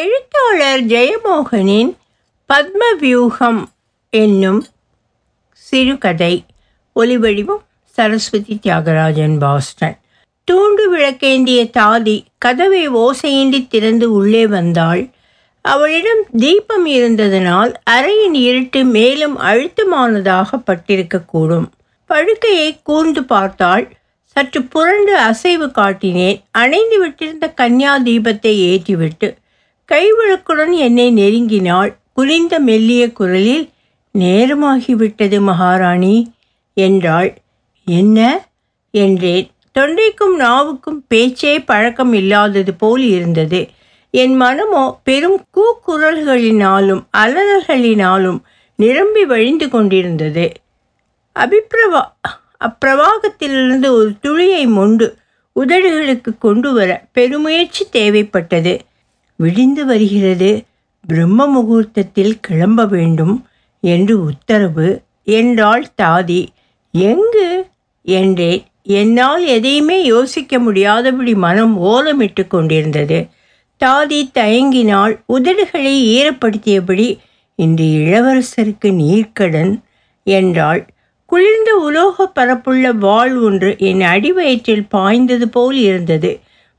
எழுத்தாளர் ஜெயமோகனின் பத்மவியூகம் என்னும் சிறுகதை. ஒலிவடிவம் சரஸ்வதி தியாகராஜன் பாஸ்டன். தூண்டு விளக்கேந்திய தாதி கதவை ஓசையின்றி திறந்து உள்ளே வந்தாள். அவளிடம் தீபம் இருந்ததனால் அறையின் இருட்டு மேலும் அழுத்தமானதாக பட்டிருக்கக்கூடும் படுக்கையை கூர்ந்து பார்த்தாள். சற்று புரண்டு அசைவு காட்டினேன். அணைந்து விட்டிருந்த கன்யா தீபத்தை ஏற்றிவிட்டு கைவிளக்குடன் என்னை நெருங்கினாள். குனிந்த மெல்லிய குரலில் நேரமாகிவிட்டது மகாராணி என்றாள். என்ன? என்றேன். தொண்டைக்கும் நாவுக்கும் பேச்சே பழக்கம் இல்லாதது போல் இருந்தது. என் மனமோ பெரும் கூக்குரல்களினாலும் அலறல்களினாலும் நிரம்பி வழிந்து கொண்டிருந்தது. அபிப்பிரவா அப்பிரவாகத்திலிருந்து ஒரு துளியை மொண்டு உதடுகளுக்கு கொண்டு வர பெருமுயற்சி தேவைப்பட்டது. விடிந்து வருகிறது. பிரம்ம முகூர்த்தத்தில் கிளம்ப வேண்டும் என்று உத்தரவு. என்றாள் தாதி. எங்கு? என்றேன். என்னால் எதையுமே யோசிக்க முடியாதபடி மனம் ஓலமிட்டு கொண்டிருந்தது. தாதி தயங்கினால் உதடுகளை ஈரப்படுத்தியபடி இன்று இளவரசருக்கு நீர்க்கடன் என்றாள். குளிர்ந்த உலோக பரப்புள்ள வாள் ஒன்று என் அடிவயிற்றில் பாய்ந்தது போல் இருந்தது.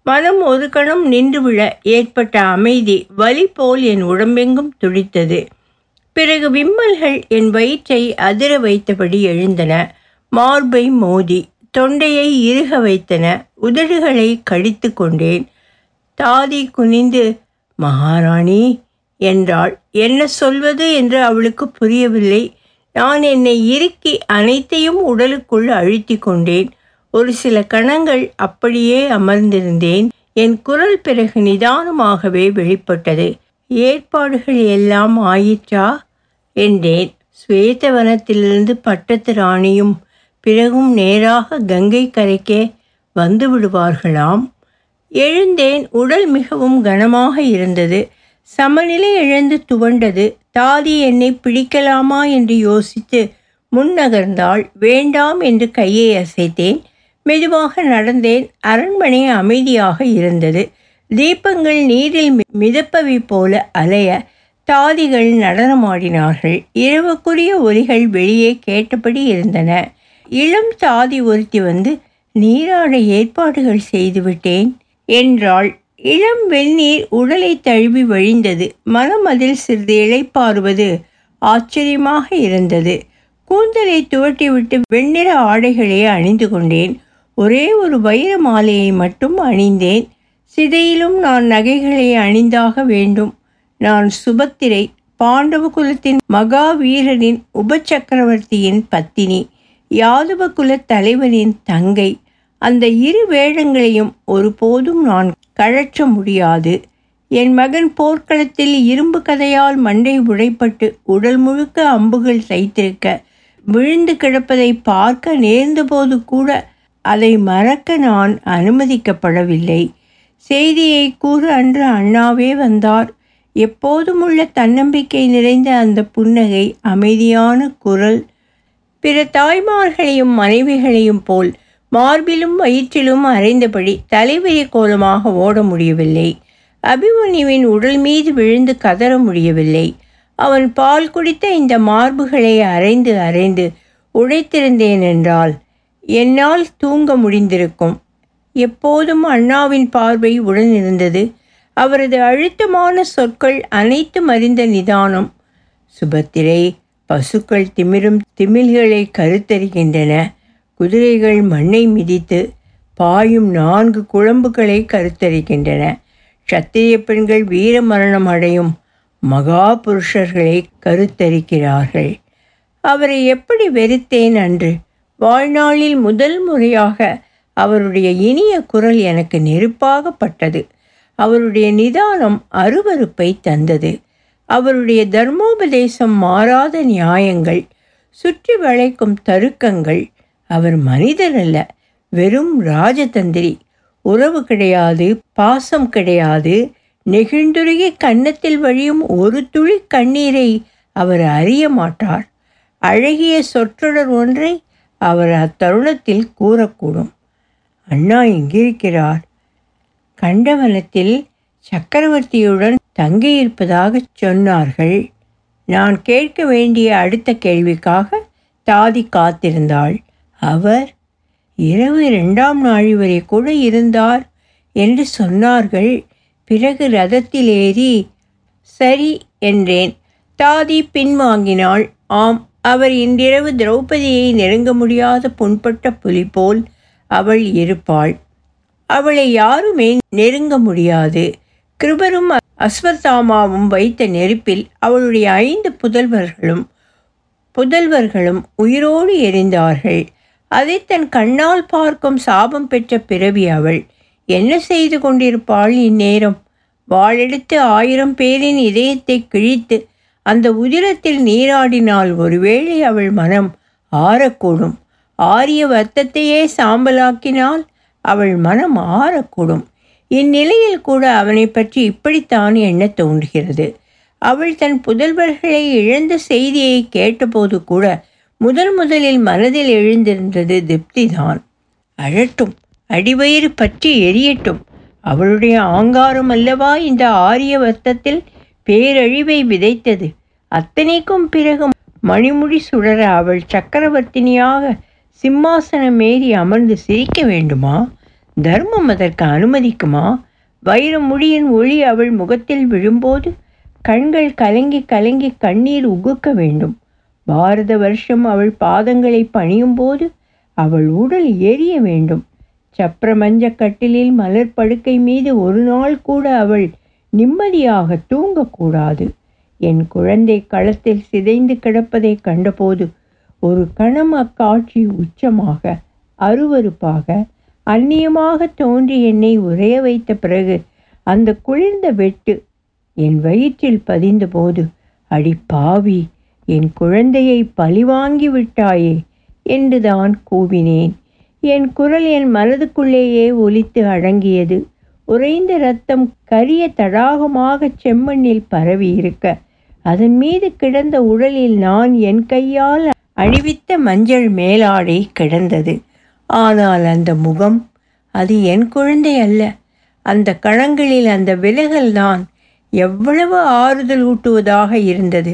மனம் ஒரு கணம் நின்று விழ ஏற்பட்ட அமைதி வலி போல் என் உடம்பெங்கும் துடித்தது. பிறகு விம்மல்கள் என் வயிற்றை அதிர வைத்தபடி எழுந்தன. மார்பை மோதி தொண்டையை இறுக வைத்தன. உதடுகளை கடித்து கொண்டேன். தாதி குனிந்து மகாராணி என்றாள். என்ன சொல்வது என்று அவளுக்கு புரியவில்லை. நான் என்னை இறுக்கி அனைத்தையும் உடலுக்குள் அழுத்தி கொண்டேன். ஒரு சில கணங்கள் அப்படியே அமர்ந்திருந்தேன். என் குரல் பிறகு நிதானமாகவே வெளிப்பட்டது. ஏற்பாடுகள் எல்லாம் ஆயிற்றா? என்றேன். ஸ்வேதவனத்திலிருந்து பட்டத்து ராணியும் பிறகும் நேராக கங்கை கரைக்கே வந்து விடுவார்களாம். எழுந்தேன். உடல் மிகவும் கனமாக இருந்தது. சமநிலை இழந்து துவண்டது. தாதி என்னை பிடிக்கலாமா என்று யோசித்து முன்னகர்ந்தாள் வேண்டாம் என்று கையை அசைத்தேன். மெதுவாக நடந்தேன். அரண்மனை அமைதியாக இருந்தது. தீபங்கள் நீரில் மிதப்பவை போல அலைய தாதிகள் நடனமாடினார்கள். இரவுக்குரிய ஒலிகள் வெளியே கேட்டபடி இருந்தன. இளம் தாதி ஒருத்தி வந்து நீராட ஏற்பாடுகள் செய்துவிட்டேன் என்றாள். இளம் வெந்நீர் உடலை தழுவி வழிந்தது. மனம் அதில் சிறிது இழைப்பாறுவது ஆச்சரியமாக இருந்தது. கூந்தலை துவட்டிவிட்டு வெண்ணிற ஆடைகளையே அணிந்து கொண்டேன். ஒரே ஒரு வைர மாலையை மட்டும் அணிந்தேன். சிதையிலும் நான் நகைகளை அணிந்தாக வேண்டும். நான் சுபத்திரை பாண்டவ குலத்தின் மகாவீரனின் உபசக்கரவர்த்தியின் பத்தினி யாதவ குல தலைவனின் தங்கை. அந்த இரு வேடங்களையும் ஒருபோதும் நான் கழற்ற முடியாது. என் மகன் போர்க்களத்தில் இரும்பு கதையால் மண்டை உடைப்பட்டு உடல் முழுக்க அம்புகள் தைத்திருக்க விழுந்து கிடப்பதை பார்க்க நேர்ந்தபோது கூட அதை மறக்க நான் அனுமதிக்கப்படவில்லை. செய்தியை கூறு அன்று அண்ணாவே வந்தார். எப்போதும் உள்ள தன்னம்பிக்கை நிறைந்த அந்த புன்னகை அமைதியான குரல் பிற தாய்மார்களையும் மனைவிகளையும் போல் மார்பிலும் வயிற்றிலும் அரைந்தபடி தலைவெறி கோலமாக ஓட முடியவில்லை. அபிமன்யுவின் உடல் மீது விழுந்து கதற முடியவில்லை. அவன் பால் குடித்த இந்த மார்புகளை அரைந்து அரைந்து உழைத்திருந்தேன் என்றால் என்னால் தூங்க முடிந்திருக்கும். எப்போதும் அண்ணாவின் பார்வை உடன் இருந்தது. அவரது அழுத்தமான சொற்கள் அனைத்தும் அறிந்த நிதானம். சுபத்திரை பசுக்கள் திமிரும் திமில்களை கருத்தருகின்றன குதிரைகள் மண்ணை மிதித்து பாயும் நான்கு குழம்புகளை கருத்தரிக்கின்றன. சத்திரிய பெண்கள் வீர மரணம் அடையும் மகா புருஷர்களை கருத்தரிக்கிறார்கள். அவரை எப்படி வெறுத்தேன் அன்று? வாழ்நாளில் முதல் முறையாக அவருடைய இனிய குரல் எனக்கு நெருப்பாகப்பட்டது. அவருடைய நிதானம் அருவருப்பை தந்தது. அவருடைய தர்மோபதேசம் மாறாத நியாயங்கள் சுற்றி வளைக்கும் தருக்கங்கள் அவர் மனிதர் அல்ல வெறும் ராஜதந்திரி. உறவு கிடையாது பாசம் கிடையாது நெகிழ்ந்துருகி கன்னத்தில் வழியும் ஒரு துளி கண்ணீரை அவர் அறிய மாட்டார். அழகிய சொற்றொடர் ஒன்றை அவர் அத்தருணத்தில் கூறக்கூடும். அண்ணா எங்கிருக்கிறார் கண்டவனத்தில் சக்கரவர்த்தியுடன் தங்கியிருப்பதாக சொன்னார்கள். நான் கேட்க வேண்டிய அடுத்த கேள்விக்காக தாதி காத்திருந்தாள். அவர் இரவு இரண்டாம் நாள் வரை கூட இருந்தார் என்று சொன்னார்கள். பிறகு ரதத்தில் ஏறி சரி என்றேன். தாதி பின்வாங்கினாள். ஆம் அவர் இன்றிரவு திரௌபதியை நெருங்க முடியாத புண்பட்ட புலி போல் அவள் இருப்பாள். அவளை யாருமே நெருங்க முடியாது. கிருபரும் அஸ்வத்தாமாவும் வைத்த நெருப்பில் அவளுடைய ஐந்து புதல்வர்களும் புதல்வர்களும் உயிரோடு எரிந்தார்கள். அதை தன் கண்ணால் பார்க்கும் சாபம் பெற்ற பிறவி அவள் என்ன செய்து கொண்டிருப்பாள் இந்நேரம்? வாளெடுத்து ஆயிரம் பேரின் இதயத்தை கிழித்து அந்த உதிரத்தில் நீராடினால் ஒருவேளை அவள் மனம் ஆறக்கூடும். ஆரிய வர்த்தத்தையே சாம்பலாக்கினால் அவள் மனம் ஆறக்கூடும். இந்நிலையில் கூட அவனை பற்றி இப்படித்தான் எண்ண தோன்றுகிறது. அவள் தன் புதல்வர்களை இழந்த செய்தியை கேட்டபோது கூட முதல் முதலில் மனதில் எழுந்திருந்தது திருப்திதான். அழட்டும் அடிவயிறு பற்றி எரியட்டும். அவளுடைய ஆங்காரம் அல்லவா இந்த ஆரிய வர்த்தத்தில்? பேரழிவை விதைத்தது. அத்தனைக்கும் பிறகு மணிமுடி சுடர அவள் சக்கரவர்த்தினியாக சிம்மாசனமேறி அமர்ந்து சிரிக்க வேண்டுமா? தர்மம் அதற்கு அனுமதிக்குமா? வைர முடியின் ஒளி அவள் முகத்தில் விழும்போது கண்கள் கலங்கி கலங்கி கண்ணீர் உகுக்க வேண்டும். பாரத வருஷம் அவள் பாதங்களை பணியும் போது அவள் உடல் எரிய வேண்டும். சப்ரமஞ்ச கட்டிலில் மலர் படுக்கை மீது ஒரு நாள் கூட அவள் நிம்மதியாக தூங்கக்கூடாது. என் குழந்தை களத்தில் சிதைந்து கிடப்பதை கண்டபோது ஒரு கணம் அக்காட்சி உச்சமாக அருவருப்பாக அந்நியமாக தோன்றி என்னை உரைய வைத்த பிறகு அந்த குளிர்ந்த வெட்டு என் வயிற்றில் பதிந்தபோது அடி பாவி என் குழந்தையை பழிவாங்கி விட்டாயே என்றுதான் கூவினேன். என் குரல் என் மனதுக்குள்ளேயே ஒலித்து அடங்கியது. உறைந்த ரத்தம் கரிய தடாகமாக செம்மண்ணில் பரவி இருக்க அதன் மீது கிடந்த உடலில் நான் என் கையால் அணிவித்த மஞ்சள் மேலாடை கிடந்தது. ஆனால் அந்த முகம் அது என் குழந்தை அல்ல. அந்த கணங்களில் அந்த விலகல் தான் எவ்வளவு ஆறுதல் ஊட்டுவதாக இருந்தது.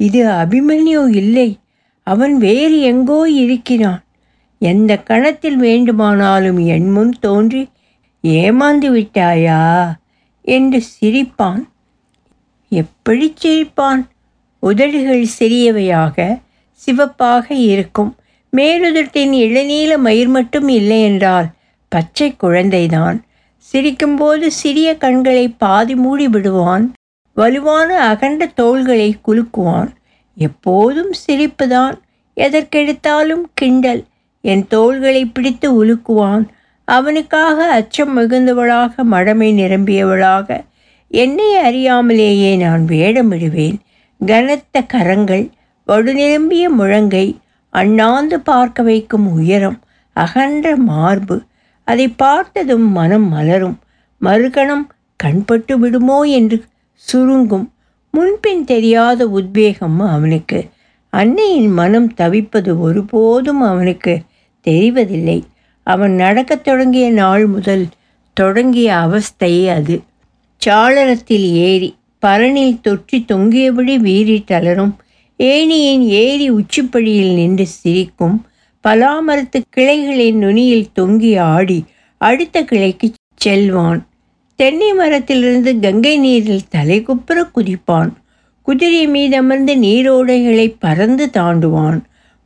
இது அபிமன்யு இல்லை. அவன் வேறு எங்கோ இருக்கிறான். எந்த கணத்தில் வேண்டுமானாலும் என் முன் தோன்றி ஏமாந்து விட்டாயா? என்று சிரிப்பான். எப்படி சிரிப்பான்? உதடுகள் சிறியவையாக சிவப்பாக இருக்கும். மேலுதட்டின் இளநீல மயிர் மட்டும் இல்லை என்றால் பச்சை குழந்தைதான். சிரிக்கும்போது சிறிய கண்களை பாதி மூடி விடுவான். வலுவான அகண்ட தோள்களை குலுக்குவான். எப்போதும் சிரிப்புதான். எதற்கெடுத்தாலும் கிண்டல். என் தோள்களை பிடித்து உலுக்குவான். அவனுக்காக அச்சம் மிகுந்தவளாக மடமை நிரம்பியவளாக. என்னை அறியாமலேயே நான் வேடமிடுவேன். கனத்த கரங்கள் வடுநிரம்பிய முழங்கை அண்ணாந்து பார்க்க வைக்கும் உயரம் அகன்ற மார்பு அதை பார்த்ததும் மனம் மலரும். மறுகணம் கண்பட்டு விடுமோ என்று சுருங்கும். முன்பின் தெரியாத உத்வேகம் அவனுக்கு. அன்னையின் மனம் தவிப்பது ஒருபோதும் அவனுக்கு தெரிவதில்லை. அவன் நடக்கத் தொடங்கிய நாள் முதல் தொடங்கிய அவஸ்தை அது. சாளரத்தில் ஏறி பரனில் தொற்றி தொங்கியபடி வீறி தளரும் ஏணியின் ஏரி உச்சிப்படியில் நின்று சிரிக்கும் பலாமரத்து கிளைகளின் நுனியில் தொங்கி ஆடி அடுத்த கிளைக்கு செல்வான். தென்னை மரத்திலிருந்து கங்கை நீரில் தலைகுப்புற குதிப்பான். குதிரை மீதமர்ந்து நீரோடைகளை பறந்து தாண்டுவான்.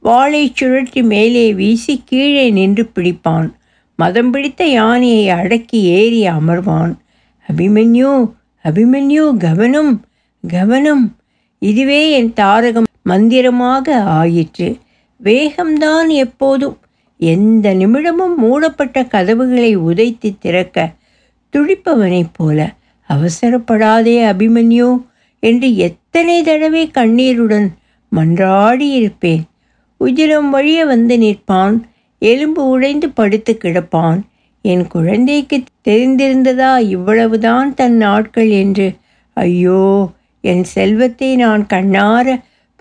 வாளை சுழற்றி மேலே வீசி கீழே நின்று பிடிப்பான். மதம் பிடித்த யானையை அடக்கி ஏறி அமர்வான். அபிமன்யு அபிமன்யு கவனம் கவனம். இதுவே என் தாரகம் மந்திரமாக ஆயிற்று. வேகம்தான் எப்போதும். எந்த நிமிடமும் மூடப்பட்ட கதவுகளை உதைத்து திறக்க துடிப்பவனைப் போல. அவசரப்படாதே அபிமன்யு. என்று எத்தனை தடவை கண்ணீருடன் மன்றாடி இருப்பேன் உதிரம் வழிய வந்து நிற்பான். எலும்பு உடைந்து படுத்து கிடப்பான். என் குழந்தைக்கு தெரிந்திருந்ததா இவ்வளவுதான் தன் நாட்கள் என்று. ஐயோ என் செல்வத்தை நான் கண்ணார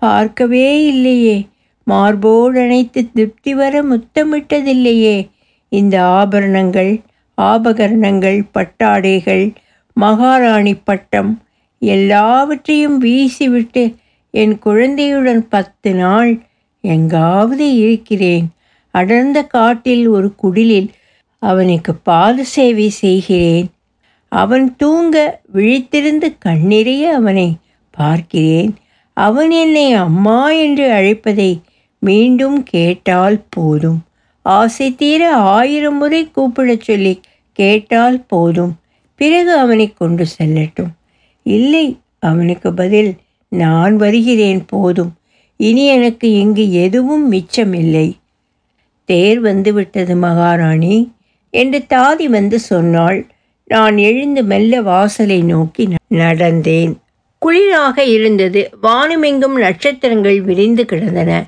பார்க்கவே இல்லையே. மார்போடு அணைத்து திருப்தி வர முத்தமிட்டதில்லையே. இந்த ஆபரணங்கள் ஆபகரணங்கள் பட்டாடைகள் மகாராணி பட்டம் எல்லாவற்றையும் வீசிவிட்டு என் குழந்தையுடன் பத்து நாள் எங்காவது இருக்கிறேன். அடர்ந்த காட்டில் ஒரு குடிலில் அவனுக்கு பாத சேவை செய்கிறேன். அவன் தூங்க விழித்திருந்து கண்ணிறைய அவனை பார்க்கிறேன். அவன் என்னை அம்மா என்று அழைப்பதை மீண்டும் கேட்டால் போதும். ஆசை தீர ஆயிரம் முறை கூப்பிடச் சொல்லி கேட்டால் போதும். பிறகு அவனை கொண்டு செல்லட்டும். இல்லை அவனுக்கு பதில் நான் வருகிறேன் போதும். இனி எனக்கு இங்கு எதுவும் மிச்சமில்லை. தேர் வந்துவிட்டது மகாராணி என்று தாதி வந்து சொன்னாள். நான் எழுந்து மெல்ல வாசலை நோக்கி நடந்தேன். குளிராக இருந்தது. வானமெங்கும் நட்சத்திரங்கள் விரிந்து கிடந்தன.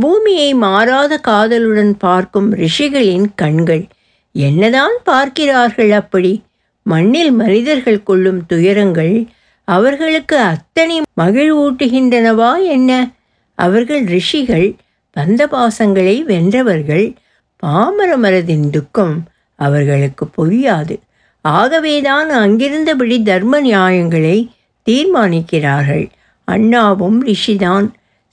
பூமியை மாறாத காதலுடன் பார்க்கும் ரிஷிகளின் கண்கள். என்னதான் பார்க்கிறார்கள் அப்படி? மண்ணில் மனிதர்கள் கொள்ளும் துயரங்கள் அவர்களுக்கு அத்தனை மகிழ்வூட்டுகின்றனவா என்ன? அவர்கள் ரிஷிகள் பந்தபாசங்களை வென்றவர்கள் பாமரமரதின் துக்கம் அவர்களுக்கு புரியாது ஆகவேதான் அங்கிருந்தபடி தர்ம நியாயங்களை தீர்மானிக்கிறார்கள். அண்ணாவும் ரிஷிதான்.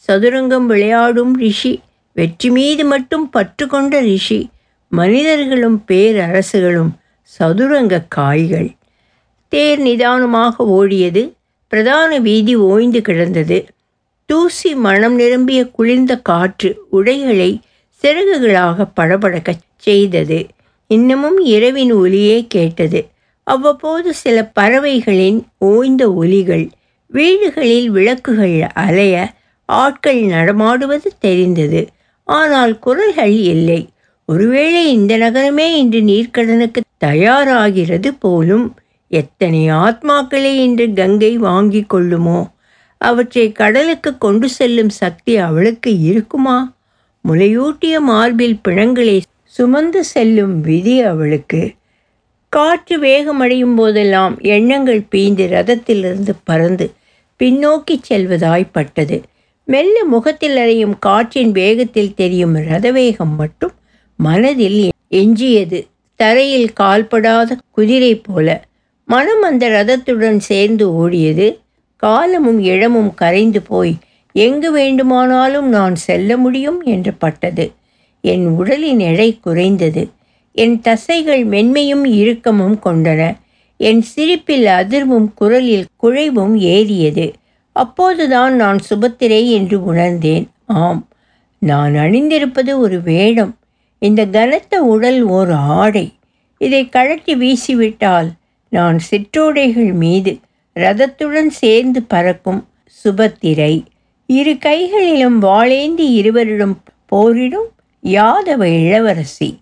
சதுரங்கம் விளையாடும் ரிஷி வெற்றி மீது மட்டும் பற்று கொண்ட ரிஷி மனிதர்களும் பேரரசுகளும் சதுரங்க காய்கள். தேர் நிதானமாக ஓடியது பிரதான வீதி ஓய்ந்து கிடந்தது. தூசி மனம் நிரம்பிய குளிர்ந்த காற்று உடைகளை சிறகுகளாக படபடக்கச் செய்தது. இன்னமும் இரவின் ஒலியே கேட்டது. அவ்வப்போது சில பறவைகளின் ஓய்ந்த ஒலிகள் வீடுகளில் விளக்குகள் அலைய ஆட்கள் நடமாடுவது தெரிந்தது. ஆனால் குரல்கள் இல்லை. ஒருவேளை இந்த நகரமே இன்று நீர்க்கடனுக்கு தயாராகிறது போலும் எத்தனை ஆத்மாக்களை இன்று கங்கை வாங்கி கொள்ளுமோ? அவற்றை கடலுக்கு கொண்டு செல்லும் சக்தி அவளுக்கு இருக்குமா? முலையூட்டிய மார்பில் பிணங்களை சுமந்து செல்லும் விதி அவளுக்கு. காற்று வேகமடையும் போதெல்லாம் எண்ணங்கள் பீந்து ரதத்திலிருந்து பறந்து பின்னோக்கி செல்வதாய்ப்பட்டது மெல்ல முகத்தில் அறையும் காற்றின் வேகத்தில் தெரியும் ரதவேகம் மட்டும் மனதில் எஞ்சியது. தரையில் கால்படாத குதிரை போல மனம் அந்த ரதத்துடன் சேர்ந்து ஓடியது. காலமும் இடமும் கரைந்து போய் எங்கு வேண்டுமானாலும் நான் செல்ல முடியும் என்று பட்டது. என் உடலின் எடை குறைந்தது. என் தசைகள் மென்மையும் இறுக்கமும் கொண்டன. என் சிரிப்பில் அதிர்வும் குரலில் குழைவும் ஏறியது. அப்போதுதான் நான் சுபத்திரை என்று உணர்ந்தேன். ஆம் நான் அணிந்திருப்பது ஒரு வேடம். இந்த கனத்த உடல் ஓர் ஆடை. இதை கழட்டி வீசிவிட்டால் நான் சிற்றோடைகள் மீது ரதத்துடன் சேர்ந்து பறக்கும் சுபத்திரை. இரு கைகளிலும் வாளேந்தி இருவரிடம் போரிடும் யாதவ இளவரசி.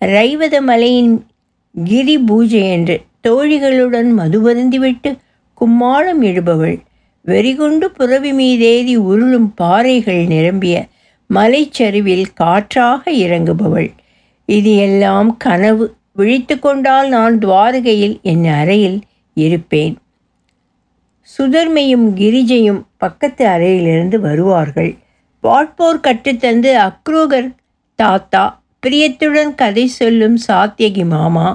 ரைவத மலையின் கிரி பூஜை என்று தோழிகளுடன் மதுவருந்திவிட்டு கும்மாளம் இடுபவள். வெறிகுண்டு புறவி மீதேறி உருளும் பாறைகள் நிரம்பிய மலைச்சரிவில் காற்றாக இறங்குபவள். இது எல்லாம் கனவு. விழித்து கொண்டால் நான் துவாரகையில் என் அறையில் இருப்பேன். சுதர்மையும் கிரிஜையும் பக்கத்து அறையிலிருந்து வருவார்கள். வாட்போர் கற்றுத்தந்து அக்ரூகர் தாத்தா பிரியத்துடன் கதை சொல்லும் சாத்தியகி மாமா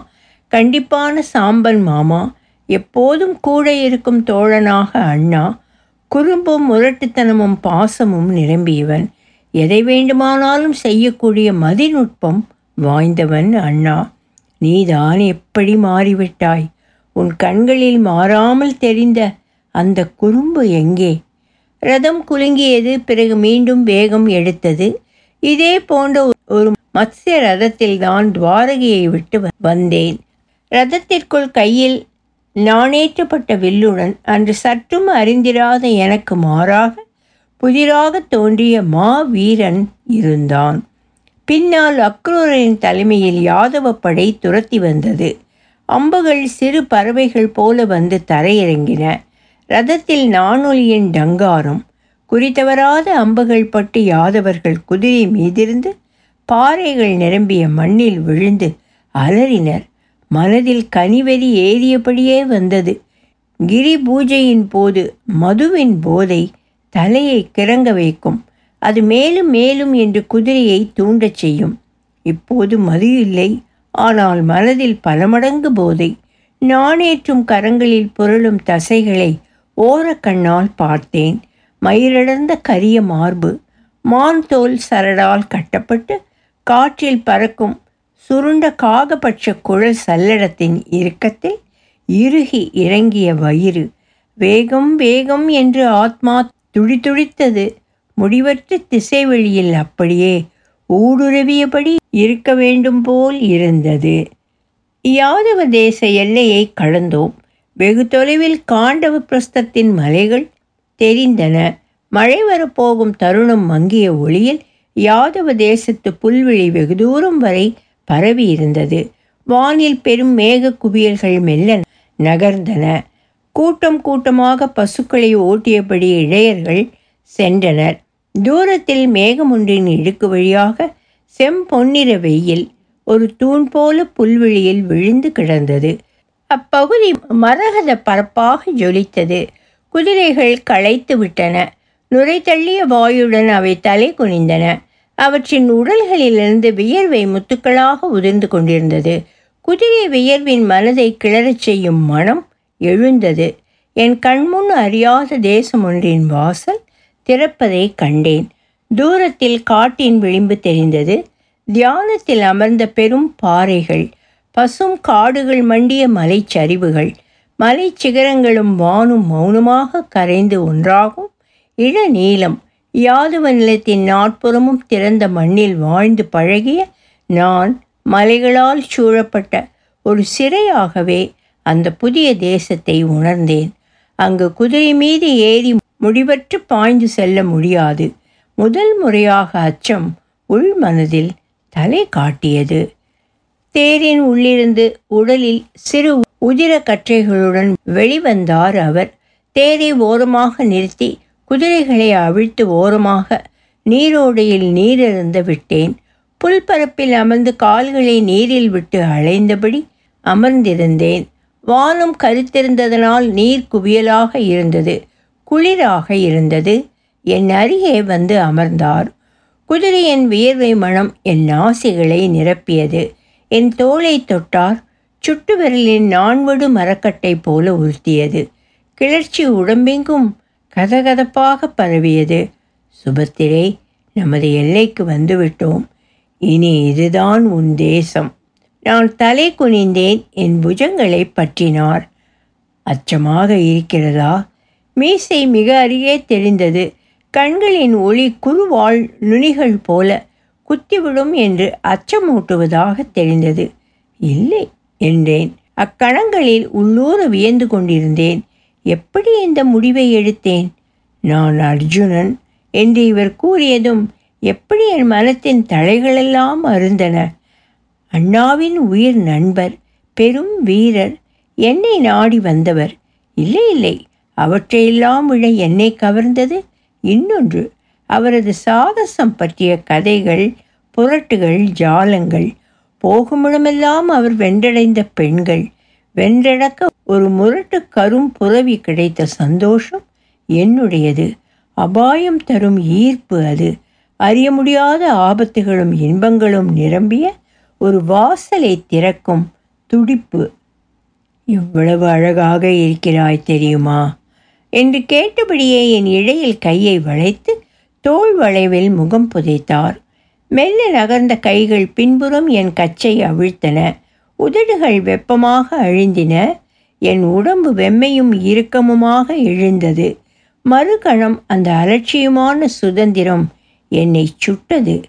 கண்டிப்பான சாம்பன் மாமா எப்போதும் கூட இருக்கும் தோழனாக அண்ணா குறும்பும் முரட்டுத்தனமும் பாசமும் நிரம்பியவன் எதை வேண்டுமானாலும் செய்யக்கூடிய மதிநுட்பம் வாய்ந்தவன் அண்ணா. நீதான் எப்படி மாறிவிட்டாய்? உன் கண்களில் மாறாமல் தெரிந்த அந்த குறும்பு எங்கே? ரதம் குலுங்கியது பிறகு மீண்டும் வேகம் எடுத்தது. இதே போன்ற ஒரு மத்ஸ்ய ரதத்தில்தான் துவாரகையை விட்டு வந்தேன். ரதத்திற்குள் கையில் நாணேற்றப்பட்ட வில்லுடன் அன்று சற்றும் அறிந்திராத எனக்கு மாறாக புதிராக தோன்றிய மா வீரன் இருந்தான். பின்னால் அக்ரூரின் தலைமையில் யாதவ படை துரத்தி வந்தது. அம்புகள் சிறு பறவைகள் போல வந்து தரையிறங்கின. ரதத்தில் நானொலியின் டங்காரம். குறித்தவராத அம்புகள் பட்டு யாதவர்கள் குதிரை மீதிருந்து பாறைகள் நிரம்பிய மண்ணில் விழுந்து அலறினர். மனதில் கனிவெறி ஏறியபடியே வந்தது. கிரி பூஜையின் போது மதுவின் போதை தலையை கிறங்க வைக்கும். அது மேலும் மேலும் என்று குதிரையை தூண்டச் செய்யும். இப்போது மது இல்லை. ஆனால் மனதில் பல மடங்கு போதை. நானேற்றும் கரங்களில் புரளும் தசைகளை ஓரக்கண்ணால் பார்த்தேன். மயிரிழந்த கரிய மார்பு. மான் தோல் சரடால் கட்டப்பட்டு காற்றில் பறக்கும் சுருண்ட காகபட்ச குழல் சல்லடத்தின் இறுக்கத்தில் இறுகி இறங்கிய வயிறு. வேகம் வேகம் என்று ஆத்மா துடிதுடித்தது. முடிவற்ற திசைவெளியில் அப்படியே ஊடுருவியபடி இருக்க வேண்டும் போல் இருந்தது. யாதவ தேச எல்லையை கடந்தோம். வெகு தொலைவில் காண்டவ பிரஸ்தத்தின் மலைகள் தெரிந்தன. மழை வரப்போகும் தருணம் மங்கிய ஒளியில் யாதவ தேசத்து புல்வெளி வெகு தூரம் வரை பரவி இருந்தது. வானில் பெரும் மேக குவியல்கள் மெல்ல நகர்ந்தன. கூட்டம் கூட்டமாக பசுக்களை ஓட்டியபடி இளையர்கள் சென்றனர். தூரத்தில் மேகமொன்றின் இழுக்கு வழியாக செம்பொன்னிற வெயில் ஒரு தூண் போல புல்வெளியில் விழுந்து கிடந்தது. அப்பகுதி மரகத பரப்பாக ஜொலித்தது. குதிரைகள் களைத்து விட்டன. நுரை தள்ளிய வாயுடன் அவை தலை குனிந்தன. அவற்றின் உடல்களிலிருந்து வியர்வை முத்துக்களாக உதிர்ந்து கொண்டிருந்தது. குதிரை வியர்வின் மனதை கிளறச் செய்யும் மனம் எழுந்தது. என் கண்முன் அறியாத தேசம் ஒன்றின் வாசல் திறப்பதை கண்டேன். தூரத்தில் காட்டின் விளிம்பு தெரிந்தது. தியானத்தில் அமர்ந்த பெரும் பாறைகள் பசும் காடுகள் மண்டிய மலைச்சரிவுகள் மலை சிகரங்களும் வானும் மௌனமாக கரைந்து ஒன்றாகும். இளநீளம் யாதவ நிலத்தின் நாட்புறமும் திறந்த மண்ணில் வாழ்ந்து பழகிய நான் மலைகளால் சூழப்பட்ட ஒரு சிறையாகவே அந்த புதிய தேசத்தை உணர்ந்தேன். அங்கு குதிரை மீது ஏறி முடிவற்று பாய்ந்து செல்ல முடியாது. முதல் முறையாக அச்சம் உள் மனதில் தலை காட்டியது. தேரின் உள்ளிருந்து உடலில் சிறு உதிர கற்றைகளுடன் வெளிவந்தார் அவர். தேரை ஓரமாக நிறுத்தி குதிரைகளை அவிழ்த்து ஓரமாக நீரோடையில் நீரிருந்த விட்டேன். புல்பரப்பில் அமர்ந்து கால்களை நீரில் விட்டு அலைந்தபடி அமர்ந்திருந்தேன். வானம் கருத்திருந்ததனால் நீர் குவியலாக இருந்தது குளிராக இருந்தது. என் அருகே வந்து அமர்ந்தார். குதிரையின் வியர்வை மனம் என் நாசிகளை நிரப்பியது. என் தோளை தொட்டார். சுட்டு விரலின் நான்வடு மரக்கட்டை போல உறுத்தியது. கிளர்ச்சி உடம்பெங்கும் கதகதப்பாக பரவியது. சுபத்திரை நமது எல்லைக்கு வந்துவிட்டோம். இனி இதுதான் உன் தேசம். நான் தலை குனிந்தேன் என் புஜங்களை பற்றினார். அச்சமாக இருக்கிறதா? மீசை மிக அருகே தெரிந்தது. கண்களின் ஒளி குருவாள் நுனிகள் போல குத்திவிடும் என்று அச்சமூட்டுவதாக தெரிந்தது. இல்லை என்றேன். அக்கணங்களில் உள்ளூர வியந்து கொண்டிருந்தேன். எப்படி இந்த முடிவை எடுத்தேன்? நான் அர்ஜுனன் என்று இவர் கூறியதும் எப்படி என் மனத்தின் தலைகளெல்லாம் அருந்தன. அண்ணாவின் உயிர் நண்பர் பெரும் வீரர் என்னை நாடி வந்தவர். இல்லை இல்லை அவற்றையெல்லாம் விட என்னை கவர்ந்தது இன்னொன்று. அவரது சாகசம் பற்றிய கதைகள் புரட்டுகள் ஜாலங்கள் போகுமிடமெல்லாம் அவர் வென்றடைந்த பெண்கள். வென்றடக்க ஒரு முரட்டு கரும் புறவி கிடைத்த சந்தோஷம் என்னுடையது. அபாயம் தரும் ஈர்ப்பு அது. அறிய முடியாத ஆபத்துகளும் இன்பங்களும் நிரம்பிய ஒரு வாசலை திறக்கும் துடிப்பு இவ்வளவு அழகாக இருக்கிறாய் தெரியுமா? என்று கேட்டபடியே என் இழையில் கையை வளைத்து தோல் வளைவில் முகம் புதைத்தார். மெல்ல நகர்ந்த கைகள் பின்புறம் என் கச்சை அவிழ்த்தன. உதடுகள் வெப்பமாக அழிந்தின. என் உடம்பு வெம்மையும் இறுக்கமுமாக எழுந்தது. மறுகணம் அந்த அலட்சியமான சுதந்திரம் என்னை சுட்டது.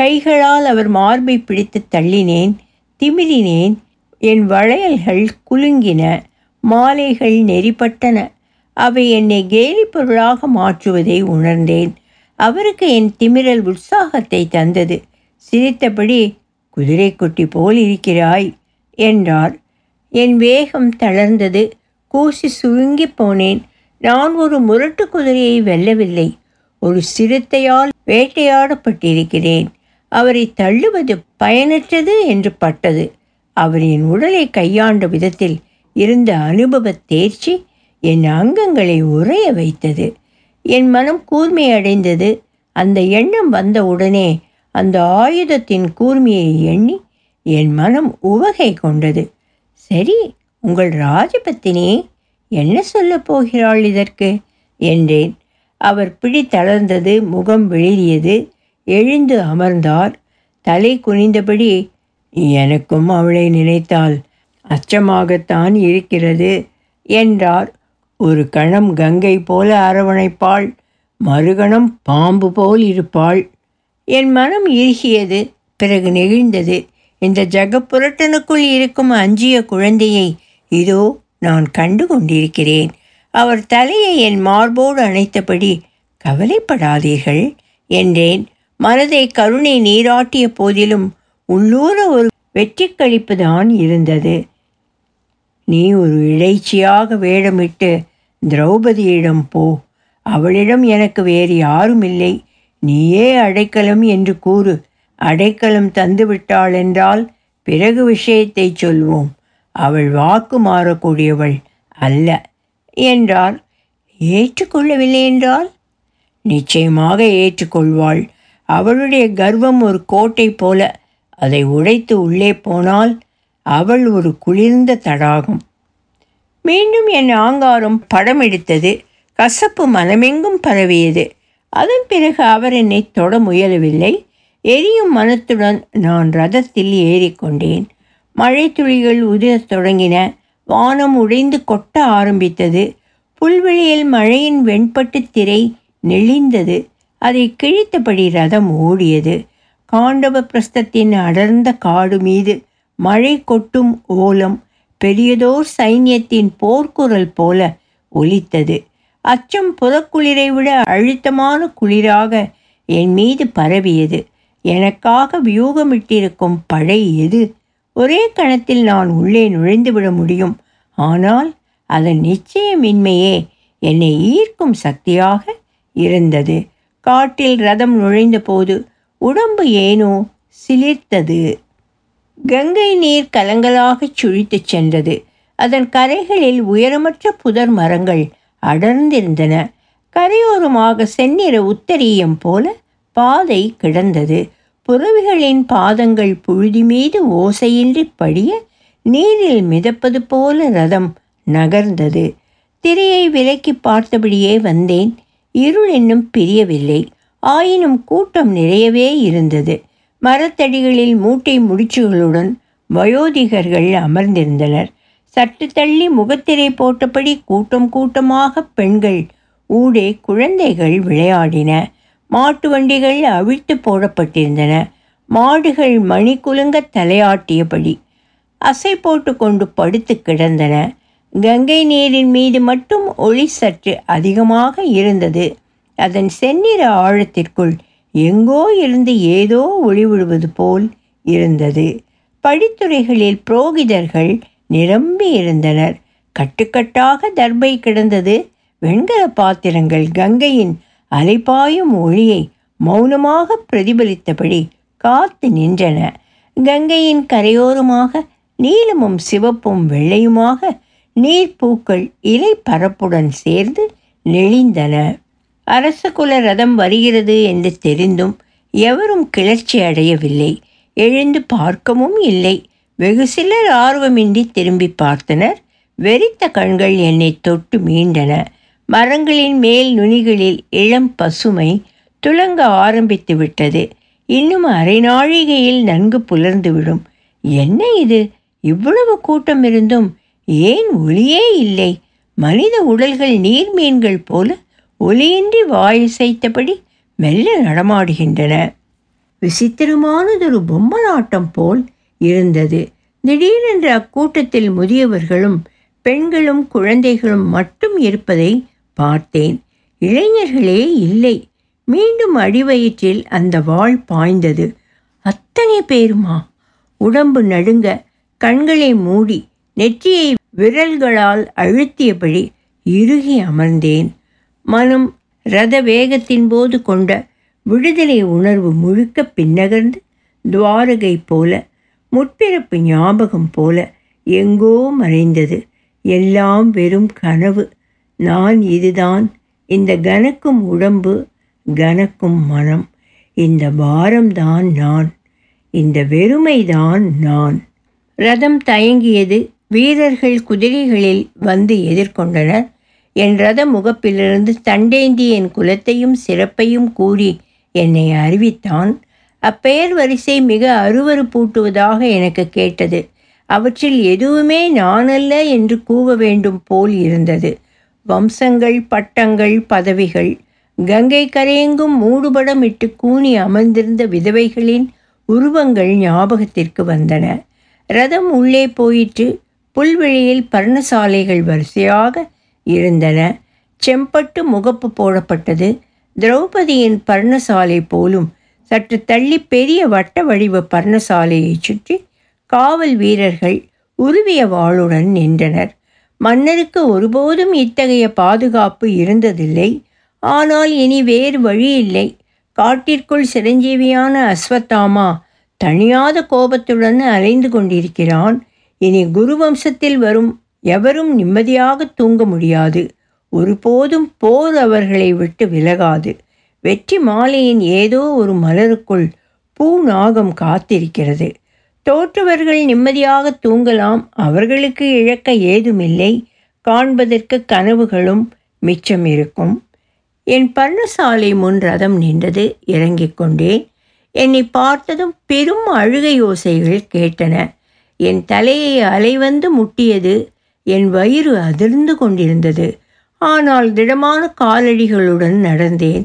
கைகளால் அவர் மார்பை பிடித்து தள்ளினேன் திமிரினேன். என் வளையல்கள் குலுங்கின மாலைகள் நெறிப்பட்டன. அவை என்னை கேலி பொருளாக மாற்றுவதை உணர்ந்தேன். அவருக்கு என் திமிரல் உற்சாகத்தை தந்தது. சிரித்தபடி குதிரைக்குட்டி போல் இருக்கிறாய் என்றார். என் வேகம் தளர்ந்தது. கூசி சுருங்கி போனேன். நான் ஒரு முரட்டு குதிரையை வெல்லவில்லை. ஒரு சிறுத்தையால் வேட்டையாடப்பட்டிருக்கிறேன். அவரை தள்ளுவது பயனற்றது என்று பட்டது. அவரின் உடலை கையாண்ட விதத்தில் இருந்த அனுபவ தேர்ச்சி என் அங்கங்களை உறைய வைத்தது. என் மனம் கூர்மையடைந்தது. அந்த எண்ணம் வந்த உடனே அந்த ஆயுதத்தின் கூர்மையை எண்ணி என் மனம் உவகை கொண்டது. சரி உங்கள் ராஜபத்தினி என்ன சொல்லப் போகிறாள் இதற்கு? என்றேன். அவர் பிடி தளர்ந்தது முகம் வெளியது எழுந்து அமர்ந்தார். தலை குனிந்தபடி எனக்கும் அவளை நினைத்தால் அச்சமாகத்தான் இருக்கிறது என்றார். ஒரு கணம் கங்கை போல அரவணைப்பாள் மறுகணம் பாம்பு போல் இருப்பாள். என் மனம் இறுகியது பிறகு நெகிழ்ந்தது. இந்த ஜகப்புரட்டனுக்குள் இருக்கும் அஞ்சிய குழந்தையை இதோ நான் கண்டு கொண்டிருக்கிறேன். அவர் தலையை என் மார்போடு அணைத்தபடி கவலைப்படாதீர்கள் என்றேன். மனதை கருணை நீராட்டிய போதிலும் உள்ளூர ஒரு வெற்றி கழிப்புதான் இருந்தது. நீ ஒரு இழைச்சியாக வேடமிட்டு திரௌபதியிடம் போ. அவளிடம் எனக்கு வேறு யாரும் இல்லை. நீயே அடைக்கலம் என்று கூறு. அடைக்கலம் தந்துவிட்டாள் என்றால் பிறகு விஷயத்தை சொல்வோம். அவள் வாக்கு மாறக்கூடியவள் அல்ல என்றார். ஏற்றுக்கொள்ளவில்லை என்றால்? நிச்சயமாக ஏற்றுக்கொள்வாள். அவளுடைய கர்வம் ஒரு கோட்டை போல அதை உடைத்து உள்ளே போனால் அவள் ஒரு குளிர்ந்த தடாகம். மீண்டும் என் ஆங்காரம் படம் எடுத்தது. கசப்பு மனமெங்கும் பரவியது. அதன் பிறகு அவர் என்னை தொட முயலவில்லை. எரியும் மனத்துடன் நான் ரதத்தில் ஏறிக்கொண்டேன். மழை துளிகள் உதிரத் தொடங்கின. வானம் உடைந்து கொட்ட ஆரம்பித்தது. புல்வெளியில் மழையின் வெண்பட்டு திரை நெளிந்தது. அதை கிழித்தபடி ரதம் ஓடியது. காண்டவ பிரஸ்தத்தின் அடர்ந்த காடு மீது மழை கொட்டும் ஓலம் பெரியதோர் சைன்யத்தின் போர்க்குரல் போல ஒலித்தது. அச்சம் புறக்குளிரை விட அழுத்தமான குளிராக என் மீது பரவியது. எனக்காக வியூகமிட்டிருக்கும் படை எது? ஒரே கணத்தில் நான் உள்ளே நுழைந்துவிட முடியும். ஆனால் அதன் நிச்சயமின்மையே என்னை ஈர்க்கும் சக்தியாக இருந்தது. காட்டில் ரதம் நுழைந்தபோது உடம்பு ஏனோ சிலிர்த்தது. கங்கை நீர் கலங்களாகச் சுழித்துச் சென்றது. அதன் கரைகளில் உயரமற்ற புதர் மரங்கள் அடர்ந்திருந்தன. கரையோரமாக செந்நிற உத்தரீயம் போல பாதை கிடந்தது. புறவிகளின் பாதங்கள் புழுதி மீது ஓசையின்றி படிய நீரில் மிதப்பது போல ரதம் நகர்ந்தது. திரையை விலக்கி பார்த்தபடியே வந்தேன். இருள் இன்னும் பிரியவில்லை. ஆயினும் கூட்டம் நிறையவே இருந்தது. மரத்தடிகளில் மூட்டை முடிச்சுகளுடன் வயோதிகர்கள் அமர்ந்திருந்தனர். சற்று தள்ளி முகத்திரை போட்டபடி கூட்டம் கூட்டமாக பெண்கள் ஊடே குழந்தைகள் விளையாடின. மாட்டு வண்டிகள் அவிழ்த்து போடப்பட்டிருந்தன. மாடுகள் மணி குலுங்க தலையாட்டியபடி அசை போட்டு கொண்டு படுத்து கிடந்தன. கங்கை நீரின் மீது மட்டும் ஒளி சற்று அதிகமாக இருந்தது. அதன் செந்நிற ஆழத்திற்குள் எங்கோ இருந்து ஏதோ ஒளி விழுவது போல் இருந்தது. படித்துறைகளில் புரோகிதர்கள் நிரம்பி இருந்தனர். கட்டுக்கட்டாக தர்பை கிடந்தது. வெண்கல பாத்திரங்கள் கங்கையின் அலைப்பாயும் ஒளியை மௌனமாக பிரதிபலித்தபடி காத்து நின்றன. கங்கையின் கரையோரமாக நீலமும் சிவப்பும் வெள்ளையுமாக நீர்ப்பூக்கள் இலை பரப்புடன் சேர்ந்து நெளிந்தன. அரசகுல ரதம் வருகிறது என்று தெரிந்தும் எவரும் கிளர்ச்சி அடையவில்லை. எழுந்து பார்க்கவும் இல்லை. வெகு சிலர் ஆர்வமின்றி திரும்பி பார்த்தனர். வெறித்த கண்கள் என்னை தொட்டு மீண்டன. மரங்களின் மேல் நுனிகளில் இளம் பசுமை துளங்க ஆரம்பித்து விட்டது. இன்னும் அரை நாழிகையில் நன்கு புலர்ந்துவிடும் என்ன இது? இவ்வளவு கூட்டம் இருந்தும் ஏன் ஒளியே இல்லை? மனித உடல்கள் நீர்மீன்கள் போல ஒலியின்றி வாயசைத்தபடி மெல்ல நடமாடுகின்றன. விசித்திரமானதொரு பொம்மலாட்டம் போல் இருந்தது. திடீரென்று அக்கூட்டத்தில் முதியவர்களும் பெண்களும் குழந்தைகளும் மட்டும் இருப்பதை பார்த்தேன். இளைஞர்களே இல்லை. மீண்டும் அடிவயிற்றில் அந்த வாள் பாய்ந்தது. அத்தனை பேருமா? உடம்பு நடுங்க கண்களை மூடி நெற்றியை விரல்களால் அழுத்தியபடி இறுகி அமர்ந்தேன். மனம் ரத வேகத்தின் போது கொண்ட விடுதலை உணர்வு முழுக்க பின்னகர்ந்து துவாரகை போல முற்பிறப்பு ஞாபகம் போல எங்கோ மறைந்தது. எல்லாம் வெறும் கனவு. நான் இதுதான். இந்த கனக்கும் உடம்பு கனக்கும் மனம். இந்த பாரம்தான் நான். இந்த வெறுமைதான் நான். ரதம் தயங்கியது வீரர்கள் குதிரைகளில் வந்து எதிர்கொண்டனர். என் ரத முகப்பிலிருந்து தண்டேந்தி என் குலத்தையும் சிறப்பையும் கூறி என்னை அறிவித்தான். அப்பெயர் வரிசை மிக அருவறுப்பூட்டுவதாக எனக்கு கேட்டது. அவற்றில் எதுவுமே நானல்ல என்று கூவ வேண்டும் போல் இருந்தது. வம்சங்கள் பட்டங்கள் பதவிகள். கங்கை கரையெங்கும் மூடுபடமிட்டு கூனி அமர்ந்திருந்த விதவைகளின் உருவங்கள் ஞாபகத்திற்கு வந்தன. ரதம் உள்ளே போயிற்று. புல்வெளியில் பர்ணசாலைகள் வரிசையாக இருந்தன. செம்பட்டு முகப்பு போடப்பட்டது. திரௌபதியின் பர்ணசாலை போலும் சற்று தள்ளி பெரிய வட்ட வடிவ பர்ணசாலையை சுற்றி காவல் வீரர்கள் உருவிய வாளுடன் நின்றனர். மன்னருக்கு ஒருபோதும் இத்தகைய பாதுகாப்பு இருந்ததில்லை. ஆனால் இனி வேறு வழி இல்லை காட்டிற்குள் சிரஞ்சீவியான அஸ்வத்தாமா தணியாத கோபத்துடன் அலைந்து கொண்டிருக்கிறான். இனி குரு வம்சத்தில் வரும் எவரும் நிம்மதியாக தூங்க முடியாது. ஒருபோதும் போர் அவர்களை விட்டு விலகாது. வெற்றி மாலையின் ஏதோ ஒரு மலருக்குள் பூ நாகம் காத்திருக்கிறது. தோற்றவர்கள் நிம்மதியாக தூங்கலாம். அவர்களுக்கு இழக்க ஏதுமில்லை. காண்பதற்கு கனவுகளும் மிச்சம் இருக்கும். என் பர்ணசாலை முன் ரதம் நின்றது. இறங்கிக் கொண்டேன். என்னை பார்த்ததும் பெரும் அழுகை ஓசைகள் கேட்டன. என் தலையை அலைவந்து முட்டியது என் வயிறு அதிர்ந்து கொண்டிருந்தது. ஆனால் திடமான காலடிகளுடன் நடந்தேன்.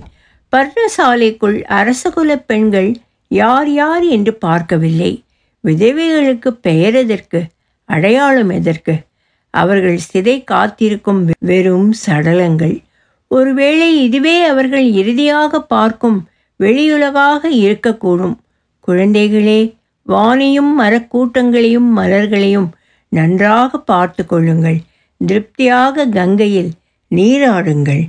பர்ணசாலைக்குள் அரசகுல பெண்கள் யார் யார் என்று பார்க்கவில்லை. விதவைகளுக்கு பெயர் எதற்கு அடையாளம் எதற்கு? அவர்கள் சிதை காத்திருக்கும் வெறும் சடலங்கள். ஒருவேளை இதுவே அவர்கள் இறுதியாக பார்க்கும் வெளியுலகாக இருக்கக்கூடும். குழந்தைகளே வானையும் மரக்கூட்டங்களையும் மலர்களையும் நன்றாக பார்த்து கொள்ளுங்கள் திருப்தியாக கங்கையில் நீராடுங்கள்.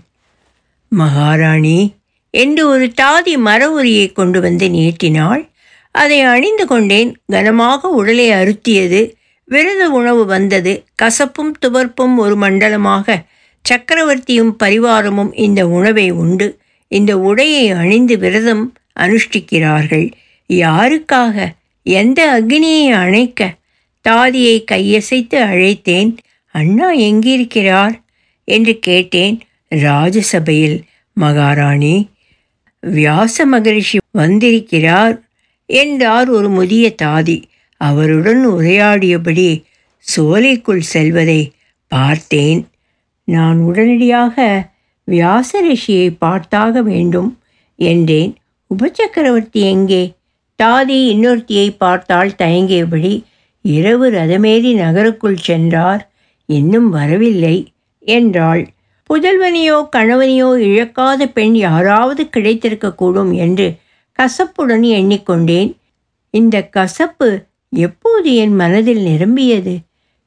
மகாராணி என்று ஒரு தாதி மர உரியை கொண்டு வந்து நீட்டினாள். அதை அணிந்து கொண்டேன். கனமாக உடலை அருத்தியது. விரத உணவு வந்தது. கசப்பும் துவர்ப்பும் ஒரு மண்டலமாக. சக்கரவர்த்தியும் பரிவாரமும் இந்த உணவை உண்டு. இந்த உடையை அணிந்து விரதம் அனுஷ்டிக்கிறார்கள். யாருக்காக? எந்த அக்னியை அணைக்க தாதியை கையசைத்து அழைத்தேன்? அண்ணா எங்கிருக்கிறார்? என்று கேட்டேன் ராஜசபையில். மகாராணி வியாச மகரிஷி வந்திருக்கிறார் என்றார் ஒரு முதிய தாதி. அவருடன் உரையாடியபடி சோலைக்குள் செல்வதை பார்த்தேன். நான் உடனடியாக வியாச ரிஷியை பார்த்தாக வேண்டும் என்றேன். உபசக்கரவர்த்தி எங்கே? தாதி இன்னொருத்தியை பார்த்தால் தயங்கியபடி இரவு ரதமேறி நகருக்குள் சென்றார் இன்னும் வரவில்லை என்றாள். புதல்வனையோ கணவனையோ இழக்காத பெண் யாராவது கிடைத்திருக்கக்கூடும் என்று கசப்புடன் எண்ணிக்கொண்டேன். இந்த கசப்பு எப்போது என் மனதில் நிரம்பியது?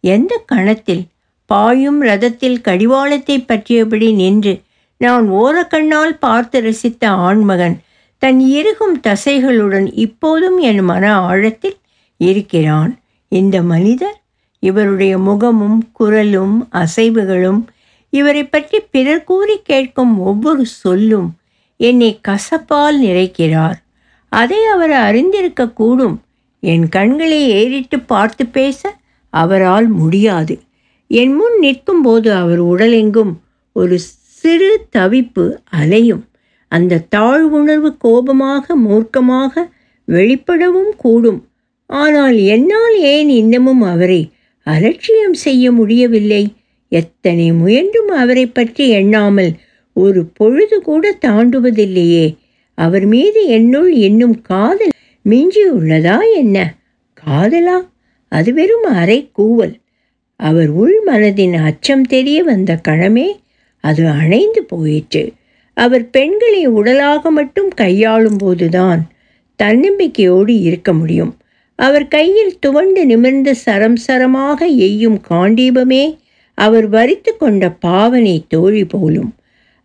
எந்த கணத்தில்? பாயும் ரதத்தில் கடிவாளத்தை பற்றியபடி நின்று நான் ஓரக்கண்ணால் பார்த்து ரசித்த ஆண்மகன் தன் இறுகும் தசைகளுடன் இப்போதும் என் மன ஆழத்தில் இருக்கிறான். இந்த மனிதர் இவருடைய முகமும் குரலும் அசைவுகளும் இவரை பற்றி பிறர் கூறி கேட்கும் ஒவ்வொரு சொல்லும் என்னை கசப்பால் நிறைக்கிறார். அதை அவர் அறிந்திருக்கக்கூடும் என் கண்களை ஏறிட்டு பார்த்து பேச அவரால் முடியாது. என் முன் நிற்கும்போது அவர் உடலெங்கும் ஒரு சிறு தவிப்பு அலையும். அந்த தாழ்வுணர்வு கோபமாக மூர்க்கமாக வெளிப்படவும் கூடும். ஆனால் என்னால் ஏன் இன்னமும் அவரை அலட்சியம் செய்ய முடியவில்லை? எத்தனை முயன்றும் அவரை பற்றி எண்ணாமல் ஒரு பொழுது கூட தாண்டுவதில்லையே. அவர் மீது என்னுள் இன்னும் காதல் மிஞ்சியுள்ளதா என்ன? காதலா? அது வெறும் அரை கூவல். அவர் உள் மனதின் அச்சம் தெரிய வந்த களமே அது அணைந்து போயிற்று. அவர் பெண்களை உடலாக மட்டும் கையாளும் போதுதான் தன்னம்பிக்கையோடு இருக்க முடியும். அவர் கையில் துவண்டு நிமிர்ந்த சரம் சரமாக எய்யும் காண்டீபமே அவர் வரித்து கொண்ட பாவனை தோழி போலும்.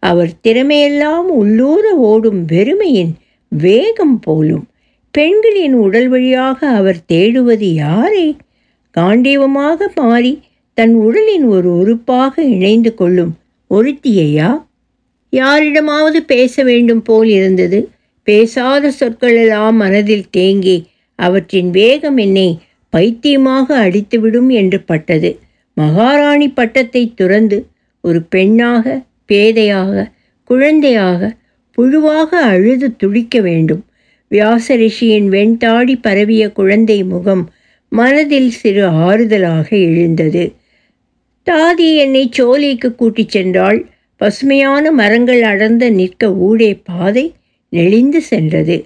அவர் திறமையெல்லாம் உள்ளூர ஓடும் வெறுமையின் வேகம் போலும். பெண்களின் உடல் வழியாக அவர் தேடுவது யாரை? காண்டீவமாக மாறி தன் உடலின் ஒரு உறுப்பாக இணைந்து கொள்ளும் ஒருத்தியையா? யாரிடமாவது பேச வேண்டும் போல் இருந்தது. பேசாத சொற்களெல்லாம் மனதில் தேங்கி அவற்றின் வேகம் என்னை பைத்தியமாக அடித்துவிடும் என்று பட்டது. மகாராணி பட்டத்தை துறந்து ஒரு பெண்ணாக பேதையாக குழந்தையாக புழுவாக அழுது துடிக்க வேண்டும். வியாச ரிஷியின் வெண்தாடி பரவிய குழந்தை முகம் மனதில் சிறு ஆறுதலாக எழுந்தது. தாதி என்னை சோலைக்கு கூட்டிச் சென்றாள். பசுமையான மரங்கள் அடர்ந்த நிற்க ஊடே பாதை நெளிந்து சென்றது.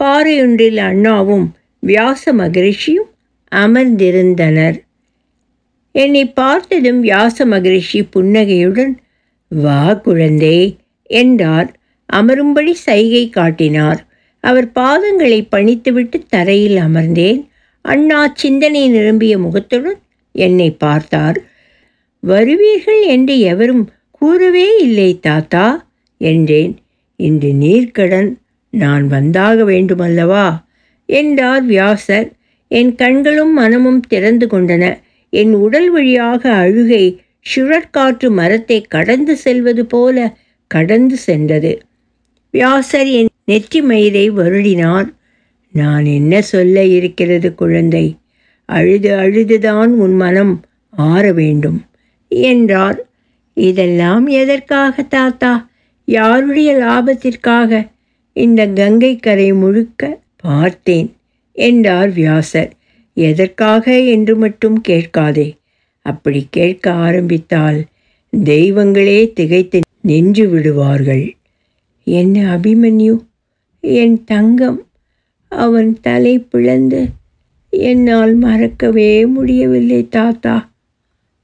பாறையொன்றில் அண்ணாவும் வியாச மகரிஷியும் அமர்ந்திருந்தனர். என்னை பார்த்ததும் வியாச மகரிஷி புன்னகையுடன் வா குழந்தை என்றார். அமரும்படி சைகை காட்டினார். அவர் பாதங்களை பணித்துவிட்டு தரையில் அமர்ந்தேன். அண்ணா சிந்தனை நிரம்பிய முகத்துடன் என்னை பார்த்தார். வருவீர்கள் என்று எவரும் கூறவே இல்லை தாத்தா என்றேன். இன்று நீர்க்கடன் நான் வந்தாக வேண்டுமல்லவா? என்றார் வியாசர். என் கண்களும் மனமும் திறந்து கொண்டன. என் உடல் வழியாக அழுகை சுழற்காற்று மரத்தை கடந்து செல்வது போல கடந்து சென்றது. வியாசர் என் நெற்றி மயிரை வருடினார். நான் என்ன சொல்ல இருக்கிறது குழந்தை? அழுது அழுதுதான் உன் மனம் ஆற வேண்டும் என்றார். இதெல்லாம் எதற்காக தாத்தா? யாருடைய லாபத்திற்காக? இந்த கங்கை கரை முழுக்க பார்த்தேன் என்றார் வியாசர். எதற்காக என்று மட்டும் கேட்காதே. அப்படி கேட்க ஆரம்பித்தால் தெய்வங்களே திகைத்து நின்று விடுவார்கள். என்ன அபிமன்யு? என் தங்கம். அவன் தலை பிளந்து என்னால் மறக்கவே முடியவில்லை தாத்தா.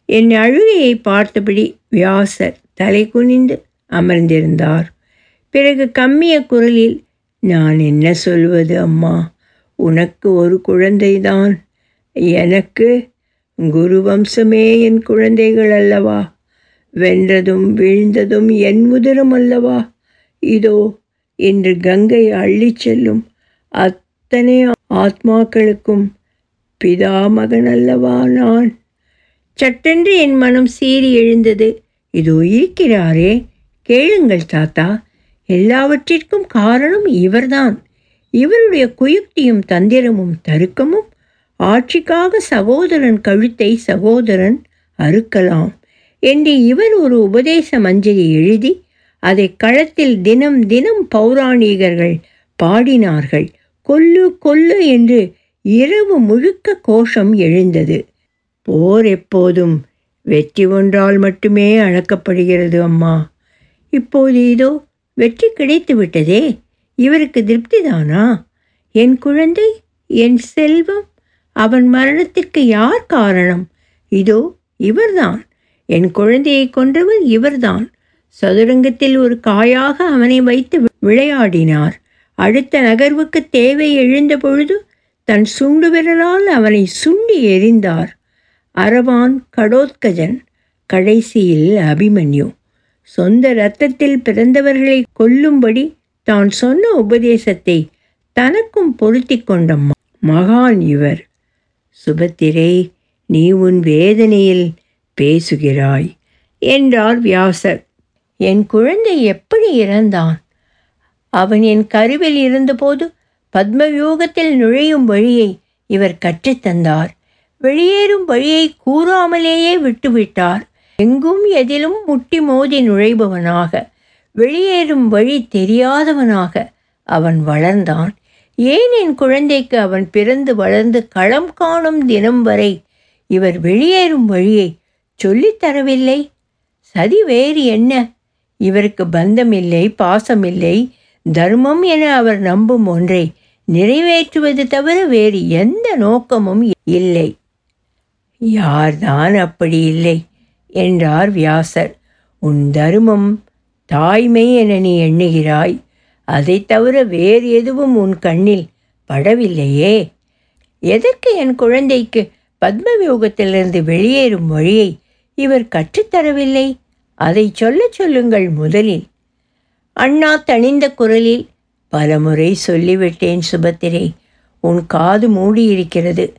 என் அழுகையை பார்த்தபடி வியாசர் தலை குனிந்து அமர்ந்திருந்தார். பிறகு கம்மிய குரலில் நான் என்ன சொல்வது அம்மா? உனக்கு ஒரு குழந்தைதான். எனக்கு குரு வம்சமே என் குழந்தைகள் அல்லவா? வென்றதும் வீழ்ந்ததும் என் முதிரம் அல்லவா? இதோ இன்று கங்கை அள்ளி செல்லும் அத்தனை ஆத்மாக்களுக்கும் பிதா மகன் அல்லவா நான்? சட்டென்று என் மனம் சீறி எழுந்தது. இதோ இருக்கிறாரே. கேளுங்கள் தாத்தா. எல்லாவற்றிற்கும் காரணம் இவர்தான். இவருடைய குயுக்தியும் தந்திரமும் தருக்கமும் ஆட்சிக்காக சகோதரன் கழுத்தை சகோதரன் அறுக்கலாம் என்று இவர் ஒரு உபதேச மஞ்சரி எழுதி அதை களத்தில் தினம் தினம் பௌராணிகர்கள் பாடினார்கள். கொல்லு கொல்லு என்று இரவு முழுக்க கோஷம் எழுந்தது. போர் எப்போதும் வெற்றி ஒன்றால் மட்டுமே அளக்கப்படுகிறது அம்மா. இப்போது இதோ வெற்றி கிடைத்து விட்டதே. இவருக்கு திருப்திதானா? என் குழந்தை என் செல்வம் அவன் மரணத்திற்கு யார் காரணம்? இதோ இவர்தான். என் குழந்தையை கொன்றவர் இவர்தான். சதுரங்கத்தில் ஒரு காயாக அவனை வைத்து விளையாடினார். அடுத்த நகர்வுக்கு தேவை எழுந்த பொழுது தன் சுண்டு விரலால் அவனை சுண்டி எறிந்தார். அரவான் கடோத்கஜன் கடைசியில் அபிமன்யு. சொந்த இரத்தத்தில் பிறந்தவர்களை கொல்லும்படி தான் சொன்ன உபதேசத்தை தனக்கும் பொருத்தி கொண்ட மகான் இவர். சுபத்திரை நீ உன் வேதனையில் பேசுகிறாய் என்றார் வியாசர். என் குழந்தை எப்படி இறந்தான்? அவன் என் கருவில் இருந்தபோது பத்மவியூகத்தில் நுழையும் வழியை இவர் கற்றுத்தந்தார் வெளியேறும் வழியை கூறாமலேயே விட்டுவிட்டார். எங்கும் எதிலும் முட்டி மோதி நுழைபவனாக வெளியேறும் வழி தெரியாதவனாக அவன் வளர்ந்தான். ஏன் என் குழந்தைக்கு அவன் பிறந்து வளர்ந்து களம் காணும் தினம் வரை இவர் வெளியேறும் வழியை சொல்லித்தரவில்லை சதி வேறு என்ன? இவருக்கு பந்தமில்லை பாசமில்லை தர்மம் என அவர் நம்பும் ஒன்றை நிறைவேற்றுவது தவிர வேறு எந்த நோக்கமும் இல்லை. யார்தான் அப்படி இல்லை? என்றார் வியாசர். உன் தருமம் தாய்மை என நீ எண்ணுகிறாய். அதை தவிர வேறு எதுவும் உன் கண்ணில் படவில்லையே. எதற்கு என் குழந்தைக்கு பத்மவியூகத்திலிருந்து வெளியேறும் வழியை இவர் கற்றுத்தரவில்லை? அதை சொல்ல சொல்லுங்கள் முதலில். அண்ணா தணிந்த குரலில் பலமுறை சொல்லிவிட்டேன் சுபத்திரை. உன் காது மூடியிருக்கிறது.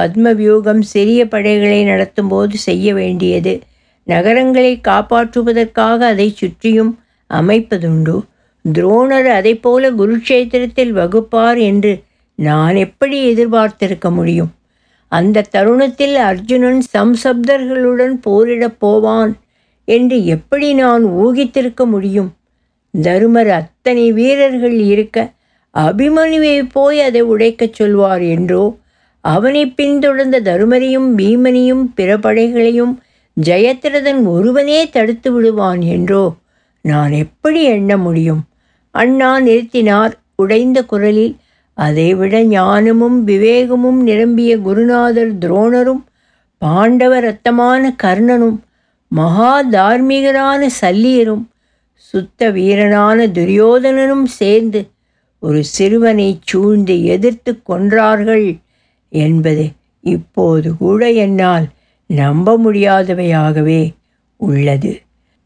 பத்மவியூகம் சிறிய படைகளை நடத்தும்போது செய்ய வேண்டியது. நகரங்களை காப்பாற்றுவதற்காக அதை சுற்றியும் அமைப்பதுண்டு. துரோணர் போல குருக்ஷேத்திரத்தில் வகுப்பார் என்று நான் எப்படி எதிர்பார்த்திருக்க முடியும்? அந்த தருணத்தில் அர்ஜுனன் சம்சப்தர்களுடன் போரிடப் போவான் என்று எப்படி நான் ஊகித்திருக்க முடியும்? தருமர் அத்தனை வீரர்கள் இருக்க அபிமனுவை போய் அதை உடைக்கச் சொல்வார் என்றோ? அவனை பின்தொடர்ந்த தருமரையும் பீமனையும் பிற படைகளையும் ஜெயத்ரதன் ஒருவனே தடுத்து விடுவான் என்றோ நான் எப்படி எண்ண முடியும்? அண்ணா நிறுத்தினார். உடைந்த குரலில் அதைவிட ஞானமும் விவேகமும் நிரம்பிய குருநாதர் துரோணரும் பாண்டவ ரத்தமான கர்ணனும் மகா தார்மீகரான சல்லியரும் சுத்த வீரனான துரியோதனனும் சேர்ந்து ஒரு சிறுவனை சூழ்ந்து எதிர்த்து கொன்றார்கள். என்பது இப்போது கூட என்னால் நம்ப முடியாதவையாகவே உள்ளது.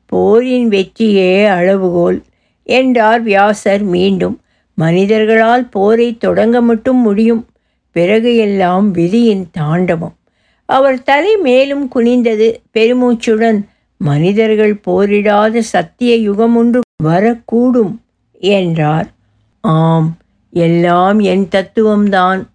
போரின் வெற்றியே அளவுகோல் என்றார் வியாசர் மீண்டும். மனிதர்களால் போரை தொடங்க மட்டும் முடியும். பிறகு எல்லாம் விதியின் தாண்டவம். அவர் தலை மேலும் குனிந்தது. பெருமூச்சுடன் மனிதர்கள் போரிடாத சத்திய யுகம் ஒன்று வரக்கூடும் என்றார். ஆம் எல்லாம் என் தத்துவம்தான்.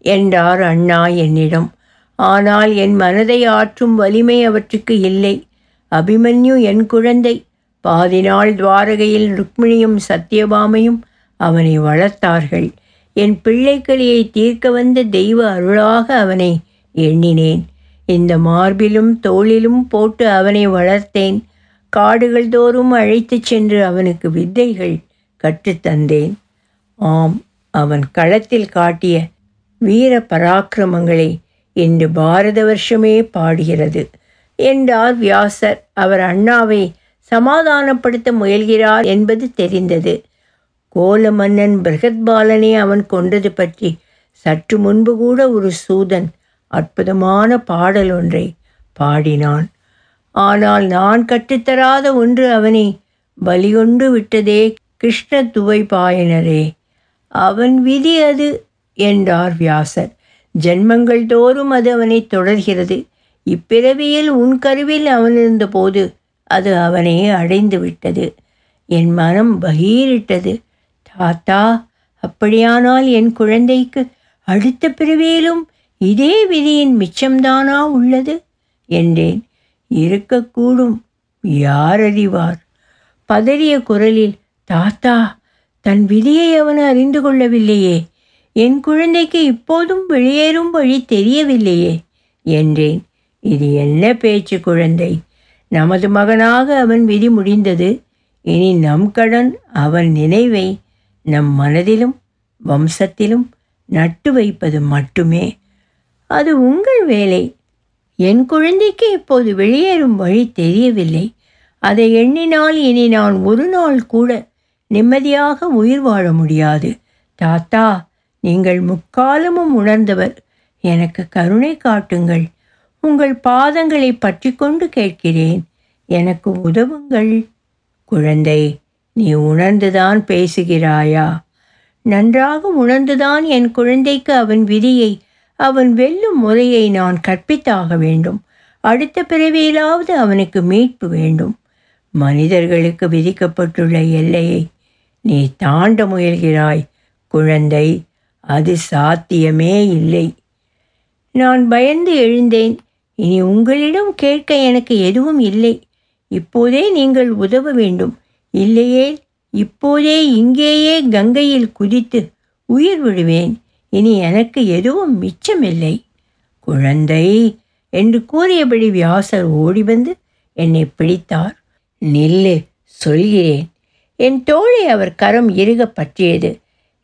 என்றார் அண்ணா என்னிடம். ஆனால் என் மனதை ஆற்றும் வலிமை அவற்றுக்கு இல்லை. அபிமன்யு என் குழந்தை. பாதி நாள் துவாரகையில் ருக்மிணியும் சத்யபாமையும் அவனை வளர்த்தார்கள். என் பிள்ளைகளியை தீர்க்க வந்த தெய்வ அருளாக அவனை எண்ணினேன். இந்த மார்பிலும் தோளிலும் போட்டு அவனை வளர்த்தேன். காடுகள் தோறும் அழைத்துச் சென்று அவனுக்கு வித்தைகள் கற்றுத்தந்தேன் ஆம் அவன் களத்தில் காட்டிய வீர பராக்கிரமங்களை இன்று பாரத வருஷமே பாடுகிறது. என்றார் வியாசர். அவர் அண்ணாவை சமாதானப்படுத்த முயல்கிறார் என்பது தெரிந்தது. கோல மன்னன் பிரகத்பாலனை அவன் கொண்டது பற்றி சற்று முன்பு கூட ஒரு சூதன் அற்புதமான பாடல் ஒன்றை பாடினான். ஆனால் நான் கற்றுத்தராத ஒன்று அவனை பலிகொண்டு விட்டதே கிருஷ்ண துவைபாயனரே அவன் விதி அது என்றார் வியாசர். ஜென்மங்கள் தோறும் அது அவனை தொடர்கிறது. இப்பிறவியில் உன் கருவில் அவன் இருந்தபோது அது அவனை அடைந்து விட்டது. என் மனம் பகீரிட்டது. தாத்தா அப்படியானால் என் குழந்தைக்கு அடுத்த பிறவியிலும் இதே விதியின் மிச்சம்தானா உள்ளது? என்றேன். இருக்கக்கூடும். யார் அறிவார்? பதறிய குரலில் தாத்தா தன் விதியை அவன் அறிந்து கொள்ளவில்லையே. என் குழந்தைக்கு இப்போதும் வெளியேறும் வழி தெரியவில்லையே என்றேன். இது என்ன பேச்சு குழந்தை? நமது மகனாக அவன் விதி முடிந்தது. இனி நம் கடன் அவன் நினைவை நம் மனதிலும் வம்சத்திலும் நட்டு வைப்பது மட்டுமே. அது உங்கள் வேலை. என் குழந்தைக்கு இப்போது வெளியேறும் வழி தெரியவில்லை. அதை எண்ணினால் இனி நான் ஒரு நாள் கூட நிம்மதியாக உயிர் வாழ முடியாது. தாத்தா நீங்கள் முக்காலமும் உணர்ந்தவர். எனக்கு கருணை காட்டுங்கள். உங்கள் பாதங்களை பற்றி கொண்டு கேட்கிறேன். எனக்கு உதவுங்கள். குழந்தை நீ உணர்ந்துதான் பேசுகிறாயா? நன்றாக உணர்ந்துதான் என் குழந்தைக்கு அவன் விதியை அவன் வெல்லும் முறையை நான் கற்பித்தாக வேண்டும். அடுத்த பிறவியிலாவது அவனுக்கு மீட்பு வேண்டும். மனிதர்களுக்கு விதிக்கப்பட்டுள்ள எல்லையை நீ தாண்ட முயல்கிறாய். குழந்தை அது சாத்தியமே இல்லை. நான் பயந்து எழுந்தேன். இனி உங்களிடம் கேட்க எனக்கு எதுவும் இல்லை. இப்போதே நீங்கள் உதவ வேண்டும். இல்லையே இப்போதே இங்கேயே கங்கையில் குதித்து உயிர் விடுவேன். இனி எனக்கு எதுவும் மிச்சமில்லை. குழந்தை என்று கூறியபடி வியாசர் ஓடி வந்து என்னை பிடித்தார். நில்லு சொல்கிறேன். என் தோளை அவர் கரம் இறுக பற்றியது.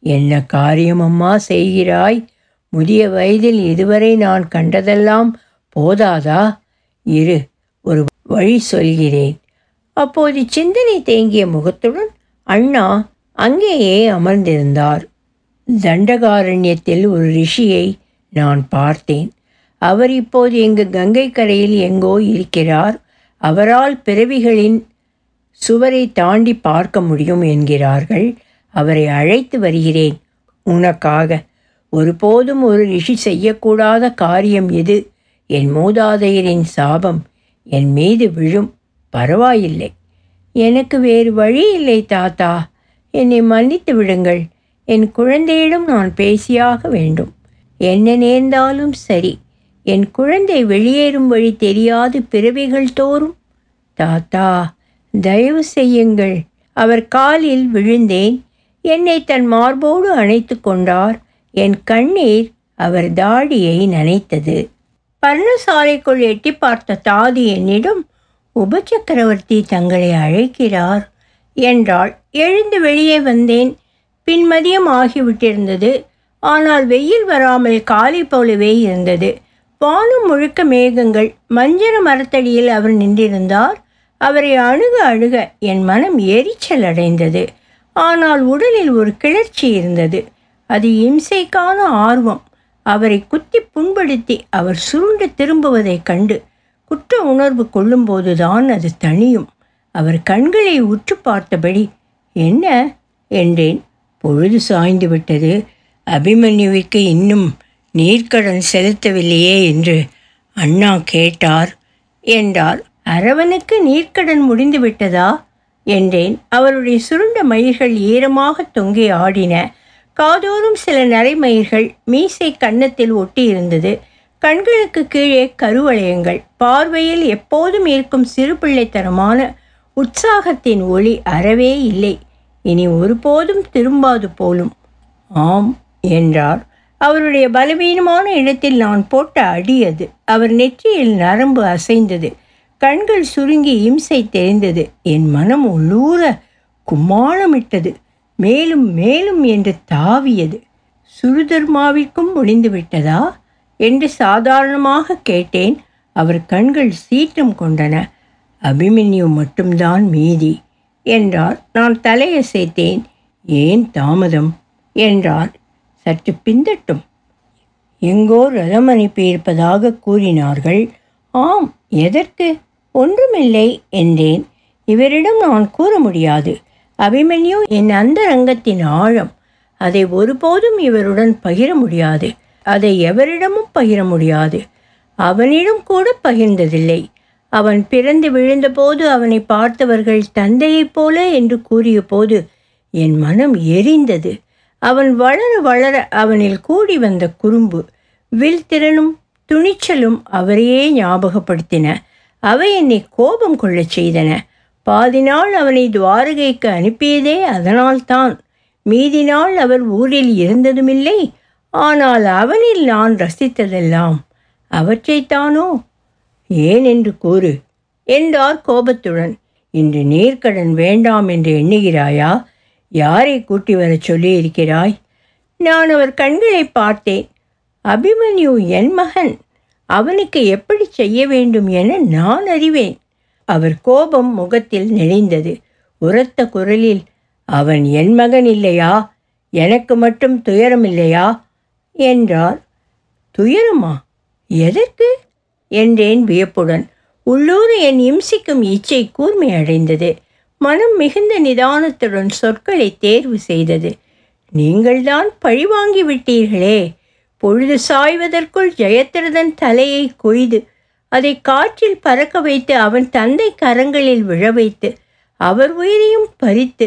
என்ன காரியம் அம்மா செய்கிறாய்? முதிய வயதில் இதுவரை நான் கண்டதெல்லாம் போதாதா? இரு ஒரு வழி சொல்கிறேன். அப்போது சிந்தனை தேங்கிய முகத்துடன் அண்ணா அங்கேயே அமர்ந்திருந்தார். தண்டகாரண்யத்தில் ஒரு ரிஷியை நான் பார்த்தேன். அவர் இப்போது எங்கு கங்கை கரையில் எங்கோ இருக்கிறார். அவரால் பிறவிகளின் சுவரை தாண்டி பார்க்க முடியும் என்கிறார்கள். அவரை அழைத்து வருகிறேன். உனக்காக ஒருபோதும் ஒரு ரிஷி செய்யக்கூடாத காரியம் எது? என் மூதாதையரின் சாபம் என் மீது விழும். பரவாயில்லை. எனக்கு வேறு வழி இல்லை தாத்தா. என்னை மன்னித்து விடுங்கள். என் குழந்தையிடம் நான் பேசியாக வேண்டும். என்ன நேர்ந்தாலும் சரி. என் குழந்தை வெளியேறும் வழி தெரியாது பிறவிகள் தோறும். தாத்தா தயவு செய்யுங்கள். அவர் காலில் விழுந்தேன். என்னை தன் மார்போடு அணைத்து கொண்டார். என் கண்ணீர் அவர் தாடியை நனைத்தது. பர்ணசாலைக்குள் எட்டி பார்த்த தாதி என்னிடம் உபசக்கரவர்த்தி தங்களை அழைக்கிறார். என்றாள். எழுந்து வெளியே வந்தேன். பின்மதியம் ஆகிவிட்டிருந்தது. ஆனால் வெயில் வராமல் காலை போலவே இருந்தது. வானம் முழுக்க மேகங்கள். மஞ்சள் மரத்தடியில் அவர் நின்றிருந்தார். அவரை அணுக அணுக என் மனம் எரிச்சல் அடைந்தது. ஆனால் உடலில் ஒரு கிளர்ச்சி இருந்தது. அது இம்சைக்கான ஆர்வம். அவரை குத்தி புண்படுத்தி அவர் சுருண்டு திரும்புவதைக் கண்டு குற்ற உணர்வு கொள்ளும்போதுதான் அது தனியும் அவர் கண்களை உற்று பார்த்தபடி என்ன என்றேன். பொழுது சாய்ந்து விட்டது. அபிமன்யுவிற்கு இன்னும் நீர்க்கடன் செலுத்தவில்லையே என்று அண்ணா கேட்டார் என்றார். அரவனுக்கு நீர்க்கடன் முடிந்து விட்டதா? என்றேன். அவருடைய சுருண்ட மயிர்கள் ஈரமாக தொங்கி ஆடின. காதோறும் சில நரைமயிர்கள் மீசை கன்னத்தில் ஒட்டி இருந்தது. கண்களுக்கு கீழே கருவளையங்கள். பார்வையில் எப்போதும் இருக்கும் சிறுபிள்ளைத்தனமான உற்சாகத்தின் ஒளி அறவே இல்லை. இனி ஒருபோதும் திரும்பாது போலும். ஆம் என்றார். அவருடைய பலவீனமான இடத்தில் நான் போட்ட அடி அது. அவர் நெற்றியில் நரம்பு அசைந்தது. கண்கள் சுருங்கி இம்சை தெரிந்தது. என் மனம் உள்ளூர கும்மாளமிட்டது. மேலும் மேலும் என்று தாவியது. சுருதர்மாவிற்கும் முடிந்து விட்டதா? என்று சாதாரணமாக கேட்டேன். அவர் கண்கள் சீற்றம் கொண்டன. அபிமன்யு மட்டும்தான் மீதி என்றார். நான் தலையசைத்தேன். ஏன் தாமதம்? என்றார். சற்று பிந்தட்டும். எங்கோ ரதம் அனுப்பியிருப்பதாக கூறினார்கள். ஆம் எதற்கு? ஒன்றுமில்லை என்றேன். இவரிடம் நான் கூற முடியாது அபிமன்யு என் அந்தரங்கத்தின் ஆழம். அதை ஒருபோதும் இவருடன் பகிர முடியாது. அதை எவரிடமும் பகிர முடியாது. அவனிடம் கூட பகிர்ந்ததில்லை. அவன் பிறந்து விழுந்தபோது அவனை பார்த்தவர்கள் தந்தையைப் போல என்று கூறிய போது என் மனம் எரிந்தது. அவன் வளர வளர அவனில் கூடி வந்த குறும்பு வில் திறனும் துணிச்சலும் அவரையே ஞாபகப்படுத்தின. அவை என்னை கோபம் கொள்ளச் செய்தன. பாதி நாள் அவனை துவாரகைக்கு அனுப்பியதே அதனால்தான். மீதி நாள் அவர் ஊரில் இருந்ததுமில்லை. ஆனால் அவனில் நான் ரசித்ததெல்லாம் அவற்றைத்தானோ? ஏன் என்று கூறு. என்றார் கோபத்துடன். இன்று நீர்க்கடன் வேண்டாம் என்று எண்ணுகிறாயா? யாரை கூட்டி வரச் சொல்லியிருக்கிறாய்? நான் அவர் கண்களை பார்த்தேன். அபிமன்யு என் மகன். அவனுக்கு எப்படி செய்ய வேண்டும் என நான் அறிவேன். அவர் கோபம் முகத்தில் நெளிந்தது உரத்த குரலில் அவன் என் மகன் இல்லையா? எனக்கு மட்டும் துயரம் இல்லையா? என்றார். துயரமா? எதற்கு? என்றேன் வியப்புடன். உள்ளூர் என் இம்சிக்கும் இச்சை கூர்மை அடைந்தது. மனம் மிகுந்த நிதானத்துடன் சொற்களை தேர்வு செய்தது. நீங்கள்தான் பழிவாங்கி விட்டீர்களே! பொழுது சாய்வதற்குள் ஜெயத்ரதன் தலையை கொய்து அதை காற்றில் பறக்க வைத்து அவன் தந்தை கரங்களில் விழ வைத்து அவர் உயிரையும் பறித்து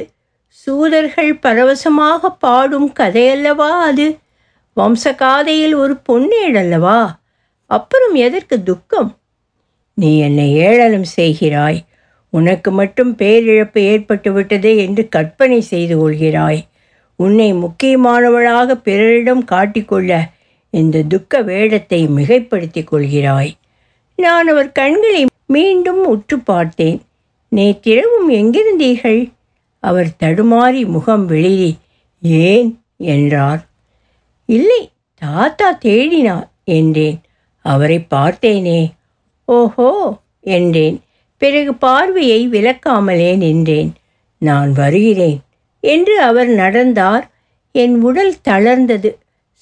சூதர்கள் பரவசமாக பாடும் கதையல்லவா அது? வம்சகாதையில் ஒரு பொன்னேடல்லவா? அப்புறம் எதற்கு துக்கம்? நீ என்னை ஏளனம் செய்கிறாய். உனக்கு மட்டும் பேரிழப்பு ஏற்பட்டு விட்டது என்று கற்பனை செய்து கொள்கிறாய். உன்னை முக்கியமானவளாக பிறரிடம் காட்டிக்கொள்ள இந்த துக்க வேடத்தை மிகைப்படுத்திக் கொள்கிறாய். நான் அவர் கண்களை மீண்டும் உற்று பார்த்தேன். நேற்றிரவும் எங்கிருந்தீர்கள்? அவர் தடுமாறி முகம் வெளியே ஏன்? என்றார். இல்லை தாத்தா தேடினார் என்றேன். அவரை பார்த்தேனே? ஓஹோ என்றேன். பிறகு பார்வையை விலக்காமலே நின்றேன். நான் வருகிறேன் என்று அவர் நடந்தார். என் உடல் தளர்ந்தது.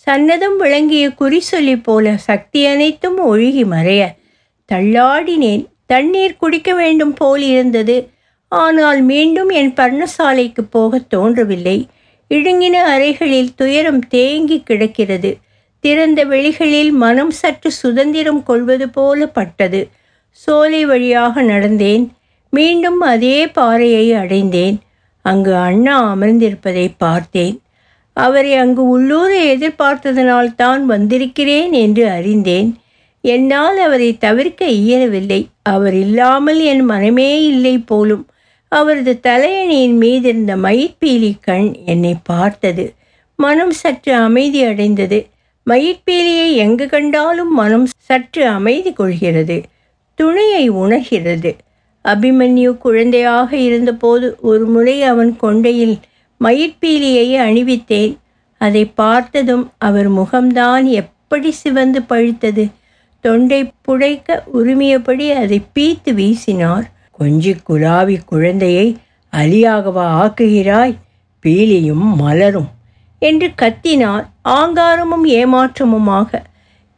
சன்னதம் விளங்கிய குறி சொல்லி போல சக்தி அனைத்தும் ஒழுகி மறைய. தள்ளாடினேன். தண்ணீர் குடிக்க வேண்டும் போல் இருந்தது. ஆனால் மீண்டும் என் பர்ணசாலைக்கு போகத் தோன்றவில்லை. இடுங்கின அறைகளில் துயரம் தேங்கி கிடக்கிறது. திறந்த வெளிகளில் மனம் சற்று சுதந்திரம் கொள்வது போல பட்டது. சோலை வழியாக நடந்தேன். மீண்டும் அதே பாறையை அடைந்தேன். அங்கு அண்ணா அமர்ந்திருப்பதை பார்த்தேன். அவரை அங்கு உள்ளூரை எதிர்பார்த்ததனால் தான் வந்திருக்கிறேன் என்று அறிந்தேன். என்னால் அவரை தவிர்க்க இயலவில்லை. அவர் இல்லாமல் என் மனமே இல்லை போலும். அவரது தலையணியின் மீதிருந்த மயிற்பீலி கண் என்னை பார்த்தது. மனம் சற்று அமைதி அடைந்தது. மயிற்பீலியை எங்கு கண்டாலும் மனம் சற்று அமைதி கொள்கிறது. துணையை உணர்கிறது. அபிமன்யு குழந்தையாக இருந்தபோது ஒரு முறை அவன் கொண்டையில் மயிற்பீலியை அணிவித்தேன். அதை பார்த்ததும் அவர் முகம்தான் எப்படி சிவந்து பழுத்தது. தொண்டை புடைக்க உரிமையபடி அதை பீத்து வீசினார். கொஞ்சி குலாவி குழந்தையை அலியாகவா ஆக்குகிறாய்? பீலியும் மலரும் என்று கத்தினார். ஆங்காரமும் ஏமாற்றமுமாக.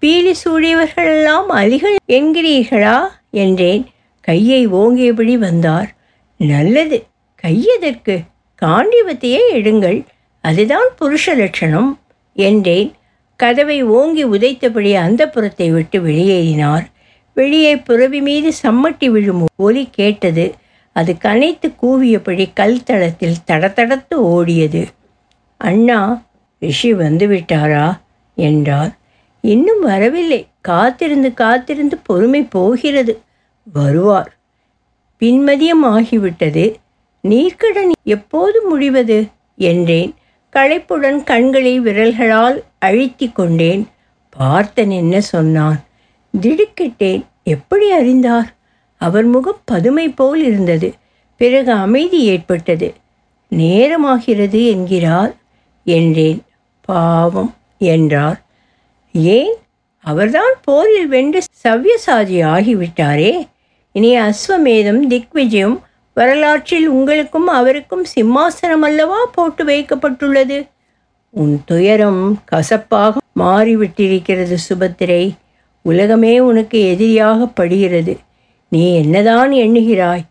பீலி சூடியவர்களெல்லாம் அலிகள் என்கிறீர்களா? என்றேன். கையை ஓங்கியபடி வந்தார். நல்லது. கையதற்கு காண்டிவத்தையே எடுங்கள். அதுதான் புருஷ லட்சணம் என்றேன். கதவை ஓங்கி உதைத்தபடி அந்த புறத்தை விட்டு வெளியேறினார். வெளியே புறவி மீது சம்மட்டி விழும் ஒலி கேட்டது. அது கனைத்து கூவியபடி கல் தளத்தில் தடதடத்து ஓடியது. அண்ணா ரிஷி வந்துவிட்டாரா? என்றார். இன்னும் வரவில்லை. காத்திருந்து காத்திருந்து பொறுமை போகிறது. வருவார். பின்மதியம் ஆகிவிட்டது. நீர்க்கடன் எப்போது முடிவது என்றேன். களைப்புடன் கண்களை விரல்களால் அழித்தி கொண்டேன். பார்த்தன் என்ன சொன்னான்? திடுக்கிட்டேன். எப்படி அறிந்தார்? அவர் முகம் பதுமை போல் இருந்தது. பிறகு அமைதி ஏற்பட்டது. நேரமாகிறது என்கிறார்? என்றேன். பாவம் என்றார். ஏன்? அவர்தான் போரில் வென்று சவ்யசாதி ஆகிவிட்டாரே. இனி அஸ்வமேதம் திக்விஜயம் வரலாற்றில் உங்களுக்கும் அவருக்கும் சிம்மாசனம் அல்லவா போட்டு வைக்கப்பட்டுள்ளது? உன் துயரம் கசப்பாக மாறிவிட்டிருக்கிறது சுபத்திரை. உலகமே உனக்கு எதிரியாக படுகிறது. நீ என்னதான் எண்ணுகிறாய்?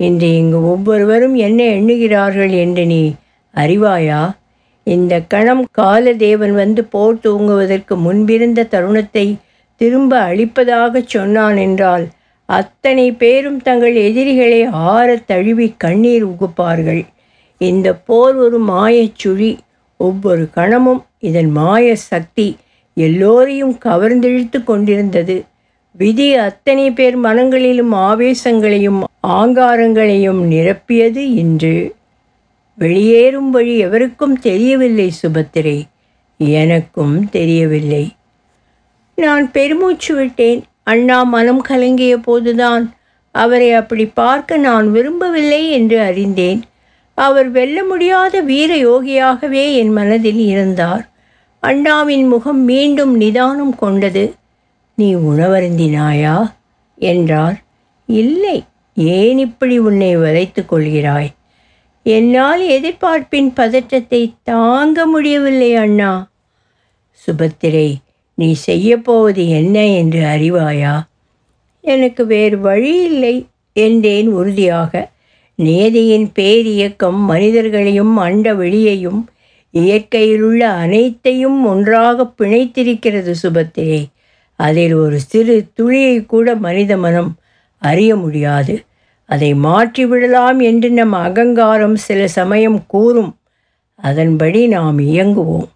இன்று இங்கு ஒவ்வொருவரும் என்ன எண்ணுகிறார்கள் என்று நீ அறிவாயா? இந்த கணம் காலதேவன் வந்து போர் தூங்குவதற்கு முன்பிருந்த தருணத்தை திரும்ப அளிப்பதாகச் சொன்னான் என்றால் அத்தனை பேரும் தங்கள் எதிரிகளை ஆறத் தழுவி கண்ணீர் உகுப்பார்கள். இந்த போர் ஒரு மாயச் சுழி ஒவ்வொரு கணமும் இதன் மாய சக்தி எல்லோரையும் கவர்ந்திழுத்து கொண்டிருந்தது. விதி அத்தனை பேர் மனங்களிலும் ஆவேசங்களையும் ஆங்காரங்களையும் நிரப்பியது இன்று. வெளியேறும் வழி எவருக்கும் தெரியவில்லை சுபத்திரை. எனக்கும் தெரியவில்லை. நான் பெருமூச்சு விட்டேன். அண்ணா மனம் கலங்கிய போதுதான். அவரை அப்படி பார்க்க நான் விரும்பவில்லை என்று அறிந்தேன். அவர் வெல்ல முடியாத வீர யோகியாகவே என் மனதில் இருந்தார். அண்ணாவின் முகம் மீண்டும் நிதானம் கொண்டது. நீ உணவருந்தினாயா? என்றார். இல்லை ஏன் இப்படி உன்னை வளைத்து கொள்கிறாய்? என்னால் எதிர்பார்ப்பின் பதற்றத்தை தாங்க முடியவில்லை அண்ணா. சுபத்திரை நீ செய்யப்போவது என்ன என்று அறிவாயா? எனக்கு வேறு வழி இல்லை என்றேன் உறுதியாக. நேதியின் பேரியக்கம் மனிதர்களையும் அண்ட வெளியையும் இயற்கையிலுள்ள அனைத்தையும் ஒன்றாக பிணைத்திருக்கிறது சுபத்திரே அதில் ஒரு சிறு துளியை கூட மனித மனம் அறிய முடியாது. அதை மாற்றிவிடலாம் என்று நம் அகங்காரம் சில சமயம் கூறும். அதன்படி நாம் இயங்குவோம்.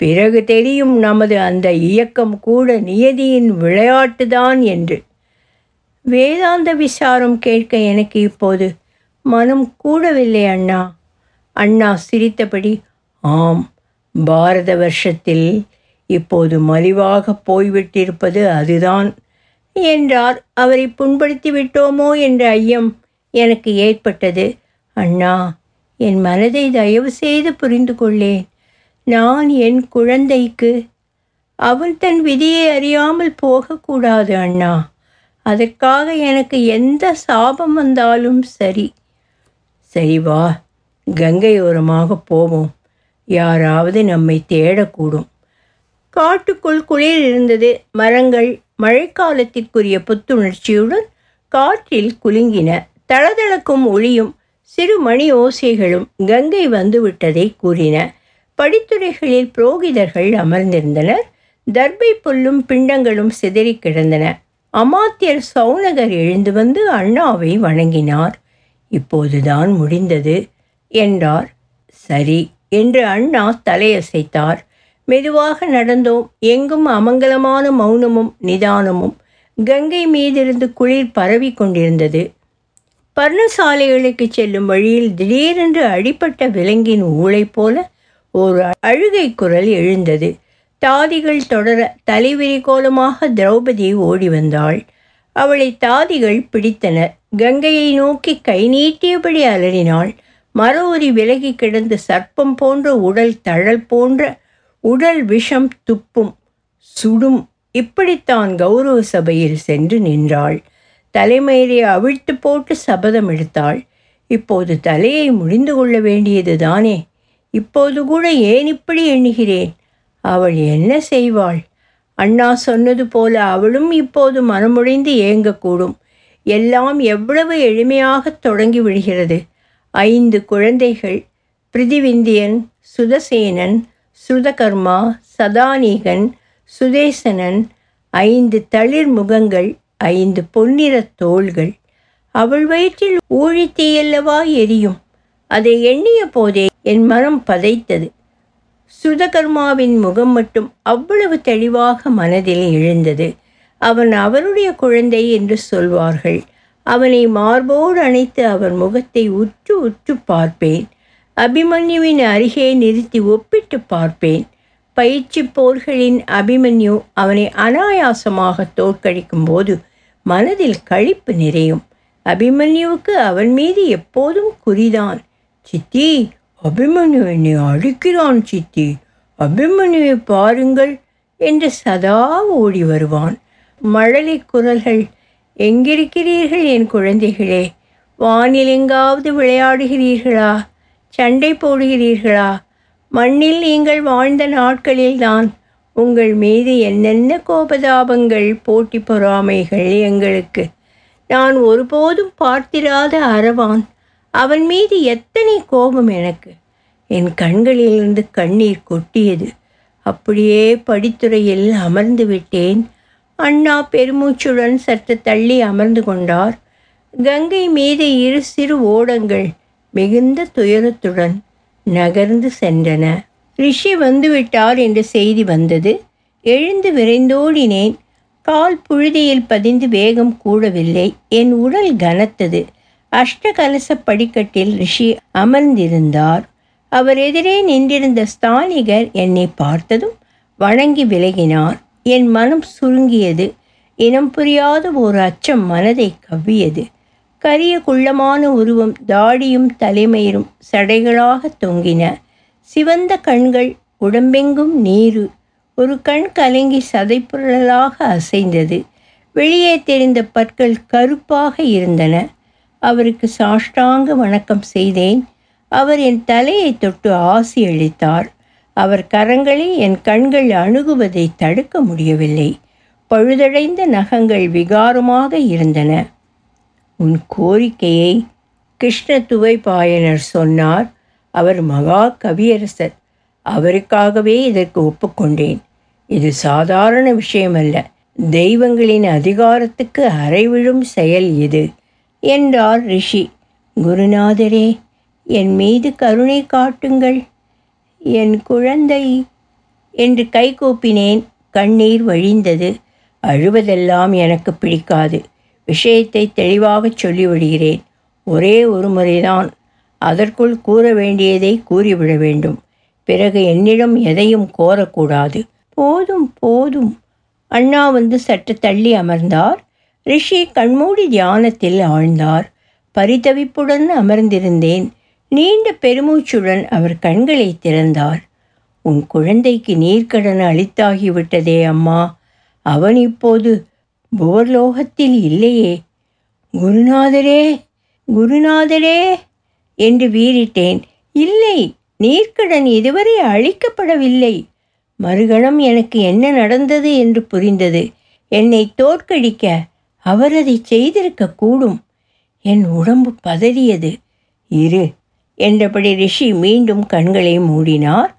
பிறகு தெரியும் நமது அந்த இயக்கம் கூட நியதியின் விளையாட்டுதான் என்று. வேதாந்த விசாரம் கேட்க எனக்கு இப்போது மனம் கூடவில்லை அண்ணா. அண்ணா சிரித்தபடி ஆம் பாரத வருஷத்தில் இப்போது மலிவாக போய்விட்டிருப்பது அதுதான் என்றார். அவரை புண்படுத்தி விட்டோமோ என்ற ஐயம் எனக்கு ஏற்பட்டது. அண்ணா என் மனதை தயவு செய்து புரிந்து கொள்ளேன். நான் என் குழந்தைக்கு அவன் தன் விதியை அறியாமல் போகக்கூடாது அண்ணா. அதற்காக எனக்கு எந்த சாபம் வந்தாலும் சரி. சரி வா கங்கையோரமாக போவோம். யாராவது நம்மை தேடக்கூடும். காட்டுக்குள் குளிர் இருந்தது. மரங்கள் மழைக்காலத்திற்குரிய புத்துணர்ச்சியுடன் காற்றில் குலுங்கின. தளதளக்கும் ஒளியும் சிறு மணி ஓசைகளும் கங்கை வந்துவிட்டதை கூறின. படித்துறைகளில் புரோகிதர்கள் அமர்ந்திருந்தனர். தர்பை புல்லும் பிண்டங்களும் சிதறி கிடந்தன. அமாத்தியர் சௌனகர் எழுந்து வந்து அண்ணாவை வணங்கினார். இப்போதுதான் முடிந்தது என்றார். சரி என்று அண்ணா தலையசைத்தார். மெதுவாக நடந்தோம். எங்கும் அமங்கலமான மௌனமும் நிதானமும் கங்கை மீதிருந்து குளிர் பரவி கொண்டிருந்தது. பர்ணசாலைகளுக்கு செல்லும் வழியில் திடீரென்று அடிப்பட்ட விலங்கின் ஊளை போல ஒரு அழுகை குரல் எழுந்தது. தாதிகள் தொடர தலைவிரி கோலமாக திரௌபதி ஓடி வந்தாள். அவளை தாதிகள் பிடித்தனர் கங்கையை நோக்கி கை நீட்டியபடி அலறினாள். மரவுரி விலகி கிடந்த சர்ப்பம் போன்ற உடல் தழல் போன்ற உடல் விஷம் துப்பும் சுடும் இப்படித்தான் கௌரவ சபையில் சென்று நின்றாள். தலைமையிலே அவிழ்த்து போட்டு சபதம் எடுத்தாள். இப்போது தலையை முடிந்து கொள்ள வேண்டியது தானே இப்போது கூட ஏன் இப்படி எண்ணுகிறேன்? அவள் என்ன செய்வாள்? அண்ணா சொன்னது போல அவளும் இப்போது மனமுடைந்து ஏங்கக்கூடும். எல்லாம் எவ்வளவு எளிமையாக தொடங்கி விடுகிறது. ஐந்து குழந்தைகள் பிரிதிவிந்தியன் சுதசேனன் சுதகர்மா சதானீகன் சுதேசனன் ஐந்து தளிர் முகங்கள் ஐந்து பொன்னிற தோள்கள். அவள் வயிற்றில் ஊழித்தீயல்லவா எரியும்? அதை எண்ணிய போதே என் மனம் பதைத்தது. சுதகர்மாவின் முகம் மட்டும் அவ்வளவு தெளிவாக மனதில் எழுந்தது. அவன் அவருடைய குழந்தை என்று சொல்வார்கள். அவனை மார்போடு அணைத்து அவன் முகத்தை உற்று உற்று பார்ப்பேன். அபிமன்யுவின் அருகே நிறுத்தி ஒப்பிட்டு பார்ப்பேன். பயிற்சி போர்களின் அபிமன்யு அவனை அனாயாசமாக தோற்கடிக்கும் போது மனதில் கழிப்பு நிறையும். அபிமன்யுவுக்கு அவன் மீது எப்போதும் குறிதான். சித்தி அபிமன்யு என்னை அடிக்கிறான் சித்தி. அபிமன்யுவை பாருங்கள் என்று சதா ஓடி வருவான். மழலை குரல்கள் எங்கிருக்கிறீர்கள் என் குழந்தைகளே? வானில் எங்காவது விளையாடுகிறீர்களா? சண்டை போடுகிறீர்களா? மண்ணில் நீங்கள் வாழ்ந்த நாட்களில்தான் உங்கள் மீது என்னென்ன கோபதாபங்கள் போட்டி பொறாமைகள் எங்களுக்கு? நான் ஒருபோதும் பார்த்திராத அரவான் அவன் மீது எத்தனை கோபம் எனக்கு. என் கண்களிலிருந்து கண்ணீர் கொட்டியது. அப்படியே படித்துறையில் அமர்ந்து விட்டேன். அண்ணா பெருமூச்சுடன் சற்று தள்ளி அமர்ந்து கொண்டார். கங்கை மீது இரு சிறு ஓடங்கள் மிகுந்த துயரத்துடன் நகர்ந்து சென்றன. ரிஷி வந்துவிட்டார் என்ற செய்தி வந்தது. எழுந்து விரைந்தோடினேன். கால் புழுதியில் பதிந்து வேகம் கூடவில்லை. என் உடல் கனத்தது. அஷ்டகலச படிக்கட்டில் ரிஷி அமர்ந்திருந்தார். அவர் எதிரே நின்றிருந்த ஸ்தானிகர் என்னை பார்த்ததும் வணங்கி விலகினார். என் மனம் சுருங்கியது. இனம் புரியாத ஒரு அச்சம் மனதை கவ்வியது. கரிய குள்ளமான உருவம் தாடியும் தலைமயிரும் சடைகளாக தொங்கின. சிவந்த கண்கள் உடம்பெங்கும் நீரு. ஒரு கண் கலங்கி சதைப்புரலாக அசைந்தது. வெளியே தெரிந்த பற்கள் கருப்பாக இருந்தன. அவருக்கு சாஷ்டாங்க வணக்கம் செய்தேன். அவர் என் தலையை தொட்டு ஆசி அளித்தார். அவர் கரங்களில் என் கண்கள் அணுகுவதை தடுக்க முடியவில்லை. பழுதடைந்த நகங்கள் விகாரமாக இருந்தன. உன் கோரிக்கையை கிருஷ்ண துவைபாயனர் சொன்னார். அவர் மகா கவியரசர். அவருக்காகவே இதற்கு ஒப்புக்கொண்டேன். இது சாதாரண விஷயமல்ல. தெய்வங்களின் அதிகாரத்துக்கு அறைவிழும் செயல் இது. என்றார் ரிஷி. குருநாதரே என் மீது கருணை காட்டுங்கள். என் குழந்தை என்று கைகூப்பினேன் கண்ணீர் வழிந்தது. அழுவதெல்லாம் எனக்கு பிடிக்காது. விஷயத்தை தெளிவாகச் சொல்லிவிடுகிறேன். ஒரே ஒரு முறைதான். அதற்குள் கூற வேண்டியதை கூறிவிட வேண்டும். பிறகு என்னிடம் எதையும் கோரக்கூடாது. போதும் போதும். அண்ணா வந்து சற்று தள்ளி அமர்ந்தார். ரிஷி கண்மூடி தியானத்தில் ஆழ்ந்தார். பரிதவிப்புடன் அமர்ந்திருந்தேன். நீண்ட பெருமூச்சுடன் அவர் கண்களை திறந்தார். உன் குழந்தைக்கு நீர்க்கடன் அளித்தாகிவிட்டதே அம்மா. அவன் இப்போது புவர்லோகத்தில் இல்லையே. குருநாதரே குருநாதரே என்று வீறிட்டேன். இல்லை நீர்க்கடன் இதுவரை அழிக்கப்படவில்லை மறுகணம் எனக்கு என்ன நடந்தது? என்று புரிந்தது. என்னை தோற்கடிக்க அவர் அதை செய்திருக்க கூடும் என் உடம்பு பதறியது. இரு என்றபடி ரிஷி மீண்டும் கண்களை மூடினார்.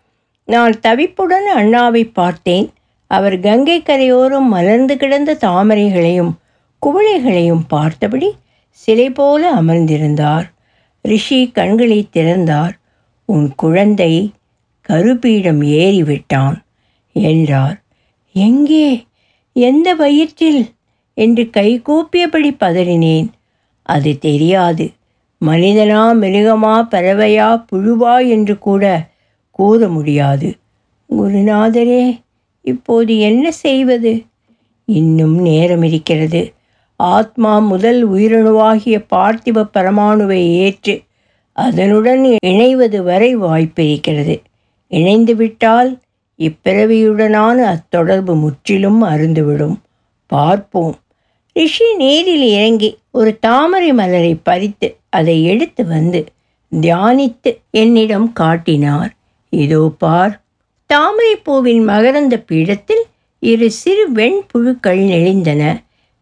நான் தவிப்புடன் அண்ணாவை பார்த்தேன். அவர் கங்கை கரையோரம் மலர்ந்து கிடந்த தாமரைகளையும் குவளைகளையும் பார்த்தபடி சிலை போல அமர்ந்திருந்தார். ரிஷி கண்களை திறந்தார். உன் குழந்தை கருப்பீடம் ஏறிவிட்டான் என்றார். எங்கே? எந்த வயிற்றில்? என்று கைகூப்பியபடி பதறினேன். அது தெரியாது. மனிதனா மிருகமா பறவையா புழுவா என்று கூட கூற முடியாது. குருநாதரே இப்போது என்ன செய்வது? இன்னும் நேரம் இருக்கிறது ஆத்மா முதல் உயிரணுவாகிய பார்த்திப பரமாணுவை ஏற்று அதனுடன் இணைவது வரை வாய்ப்பிருக்கிறது. இணைந்துவிட்டால் இப்பிறவியுடனான அத்தொடர்பு முற்றிலும் அருந்துவிடும் பார்ப்போம். ரிஷி நீரில் இறங்கி ஒரு தாமரை மலரை பறித்து அதை எடுத்து வந்து தியானித்து என்னிடம் காட்டினார். இதோ பார் தாமரை பூவின் மகரந்த பீடத்தில் இரு சிறு வெண்புழுக்கள் நெளிந்தன.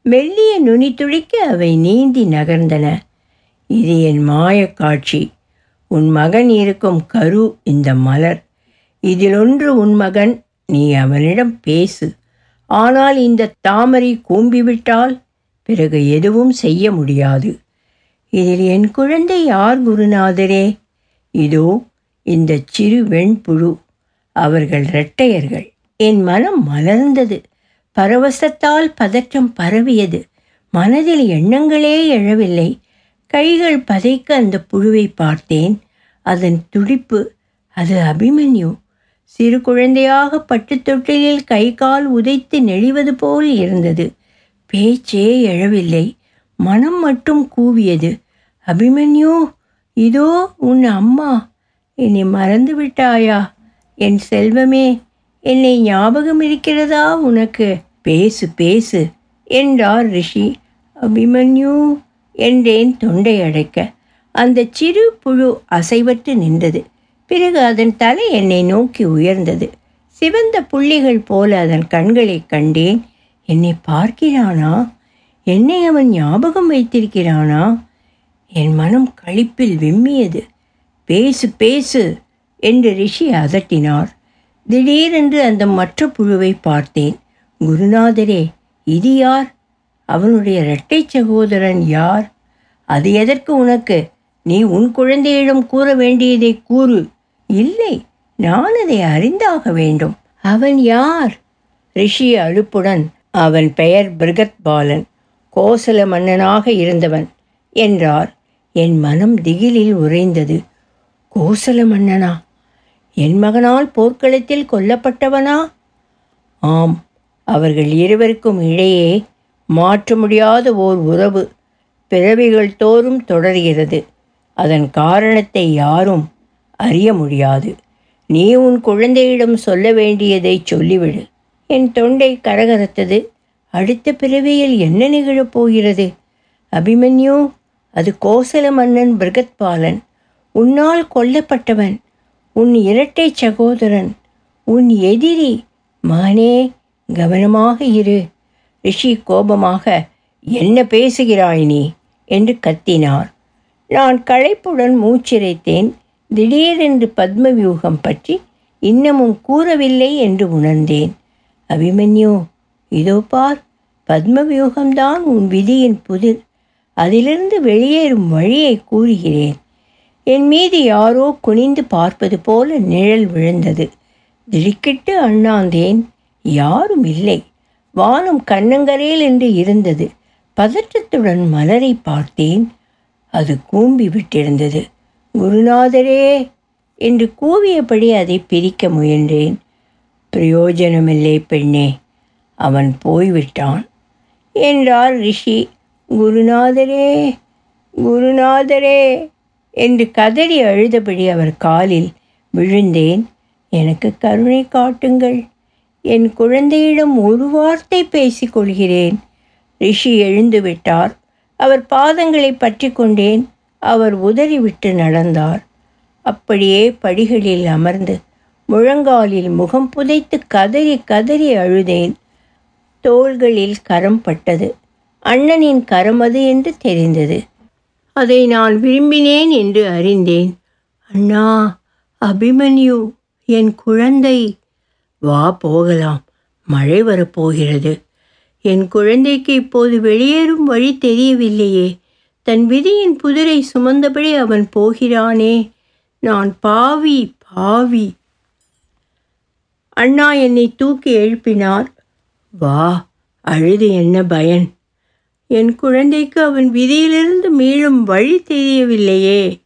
மெல்லிய நுனி துளிக்க அவை நீந்தி நகர்ந்தன. இது என் மாய காட்சி. உன் மகன் இருக்கும் கரு இந்த மலர். இதிலொன்று உன் மகன் நீ அவனிடம் பேசு. ஆனால் இந்த தாமரை கூம்பிவிட்டால் பிறகு எதுவும் செய்ய முடியாது. இதில் என் குழந்தை யார் குருநாதரே? இதோ இந்த சிறு வெண்புழு. அவர்கள் இரட்டையர்கள். என் மனம் மலர்ந்தது. பரவசத்தால் பதற்றம் பரவியது. மனதில் எண்ணங்களே எழவில்லை. கைகள் பதைக்க அந்த புழுவை பார்த்தேன். அதன் துடிப்பு அது அபிமன்யு. சிறு குழந்தையாக பட்டுத்தொட்டிலில் கை கால் உதைத்து நெளிவது போல் இருந்தது. பேச்சே எழவில்லை. மனம் மட்டும் கூவியது. அபிமன்யு இதோ உன் அம்மா. என்னை மறந்து விட்டாயா? என் செல்வமே என்னை ஞாபகம் இருக்கிறதா உனக்கு? பேசு பேசு என்றார் ரிஷி. அபிமன்யு என்றேன் தொண்டை அடைக்க. அந்த சிறு புழு அசைவற்று நின்றது. பிறகு அதன் தலை என்னை நோக்கி உயர்ந்தது. சிவந்த புள்ளிகள் போல அதன் கண்களைக் கண்டேன். என்னை பார்க்கிறானா? என்னை அவன் ஞாபகம் வைத்திருக்கிறானா? என் மனம் களிப்பில் விம்மியது. பேசு பேசு என்று ரிஷி அதட்டினார். திடீரென்று அந்த மற்ற புழுவை பார்த்தேன். குருநாதரே இது யார்? அவனுடைய இரட்டை சகோதரன் யார்? அது எதற்கு உனக்கு? நீ உன் குழந்தையிடம் கூற வேண்டியதை கூறு. இல்லை நான் அதை அறிந்தாக வேண்டும். அவன் யார்? ரிஷி அழுப்புடன் அவன் பெயர் பிருகத் பாலன் கோசல மன்னனாக இருந்தவன் என்றார். என் மனம் திகிலில் உறைந்தது. கோசல மன்னனா? என் மகனால் போர்க்களத்தில் கொல்லப்பட்டவனா? ஆம் அவர்கள் இருவருக்கும் இடையே மாற்ற முடியாத ஓர் உறவு பிறவிகள் தோறும் தொடர்கிறது. அதன் காரணத்தை யாரும் அறிய முடியாது. நீ உன் குழந்தையிடம் சொல்ல வேண்டியதை சொல்லிவிடு. என் தொண்டை கரகரத்தது. அடுத்த பிறவியில் என்ன நிகழப் போகிறது? அபிமன்யு அது கோசல மன்னன் பிருகத்பாலன் உன்னால் கொல்லப்பட்டவன். உன் இரட்டை சகோதரன். உன் எதிரி. மகனே கவனமாக இரு. ரிஷி கோபமாக என்ன பேசுகிறாய் நீ? என்று கத்தினார். நான் களைப்புடன் மூச்சிரைத்தேன். திடீரென்று பத்ம வியூகம் பற்றி இன்னமும் கூறவில்லை என்று உணர்ந்தேன். அபிமன்யு இதோ பார் பத்மவியூகம்தான் உன் விதியின் புதிர். அதிலிருந்து வெளியேறும் வழியை கூறுகிறேன். என் மீது யாரோ குனிந்து பார்ப்பது போல நிழல் விழுந்தது. திடுக்கிட்டு அண்ணாந்தேன் யாரும் இல்லை. வானம் கண்ணங்கரையில் என்று இருந்தது. பதற்றத்துடன் மலரை பார்த்தேன். அது கூம்பி விட்டிருந்தது. குருநாதரே என்று கூவியபடி அதை பிரிக்க முயன்றேன். பிரயோஜனமில்லை பெண்ணே அவன் போய்விட்டான். என்றார் ரிஷி குருநாதரே குருநாதரே என்று கதறி அழுதபடி அவர் காலில் விழுந்தேன். எனக்கு கருணை காட்டுங்கள். என் குழந்தையிடம் ஒரு வார்த்தை பேசிக்கொள்கிறேன் ரிஷி எழுந்துவிட்டார். அவர் பாதங்களை பற்றி கொண்டேன். அவர் உதறிவிட்டு நடந்தார். அப்படியே படிகளில் அமர்ந்து முழங்காலில் முகம் புதைத்து கதறி கதறி அழுதேன். தோள்களில் கரம் பட்டது. அண்ணனின் கரம் அது என்று தெரிந்தது. அதை நான் விரும்பினேன் என்று அறிந்தேன். அண்ணா அபிமன்யு என் குழந்தை. வா போகலாம். மழை வரப்போகிறது. என் குழந்தைக்கு இப்போது வெளியேறும் வழி தெரியவில்லையே. தன் விதியின் புதிரை சுமந்தபடி அவன் போகிறானே. நான் பாவி பாவி. அண்ணா என்னை தூக்கி எழுப்பினார். வா அழுது என்ன பயன்? என் குழந்தைக்கு அவன் விதியிலிருந்து மீளும் வழி தெரியவில்லையே.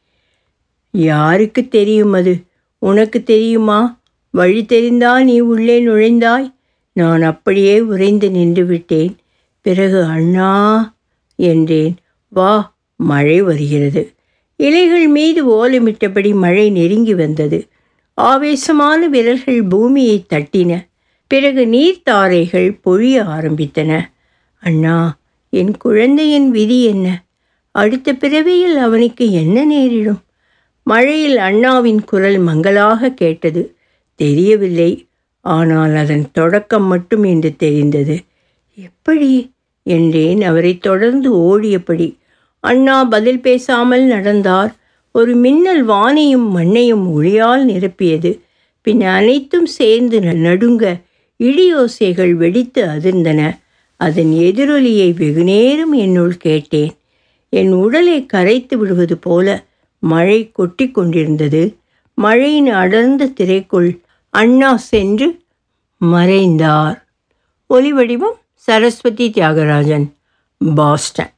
யாருக்கு தெரியும் அது? உனக்கு தெரியுமா? வழி தெரிந்தால் நீ உள்ளே நுழைந்தாய். நான் அப்படியே உறைந்து நின்றுவிட்டேன். பிறகு அண்ணா என்றேன். வா மழை வருகிறது. இலைகள் மீது ஓலமிட்டபடி மழை நெருங்கி வந்தது. ஆவேசமான விரல்கள் பூமியை தட்டின. பிறகு நீர்த்தாரைகள் பொழிய ஆரம்பித்தன. அண்ணா என் குழந்தையின் விதி என்ன? அடுத்த பிறவியில் அவனுக்கு என்ன நேரிடும்? மழையில் அண்ணாவின் குரல் மங்களாக கேட்டது. தெரியவில்லை. ஆனால் அதன் தொடக்கம் மட்டும் என்று தெரிந்தது. எப்படி? என்றேன். அவரை தொடர்ந்து ஓடியபடி அண்ணா பதில் பேசாமல் நடந்தார். ஒரு மின்னல் வானையும் மண்ணையும் ஒளியால் நிரப்பியது. பின் அனைத்தும் சேர்ந்து நடுங்க இடியோசைகள் வெடித்து அதிர்ந்தன. அதன் எதிரொலியை வெகுநேரம் என்னுள் கேட்டேன். என் உடலை கரைத்து விடுவது போல மழை கொட்டி கொண்டிருந்தது. மழையின் அடர்ந்த திரைக்குள் அண்ணா சென்று மறைந்தார். ஒலி வடிவம் சரஸ்வதி தியாகராஜன் பாஸ்டன்.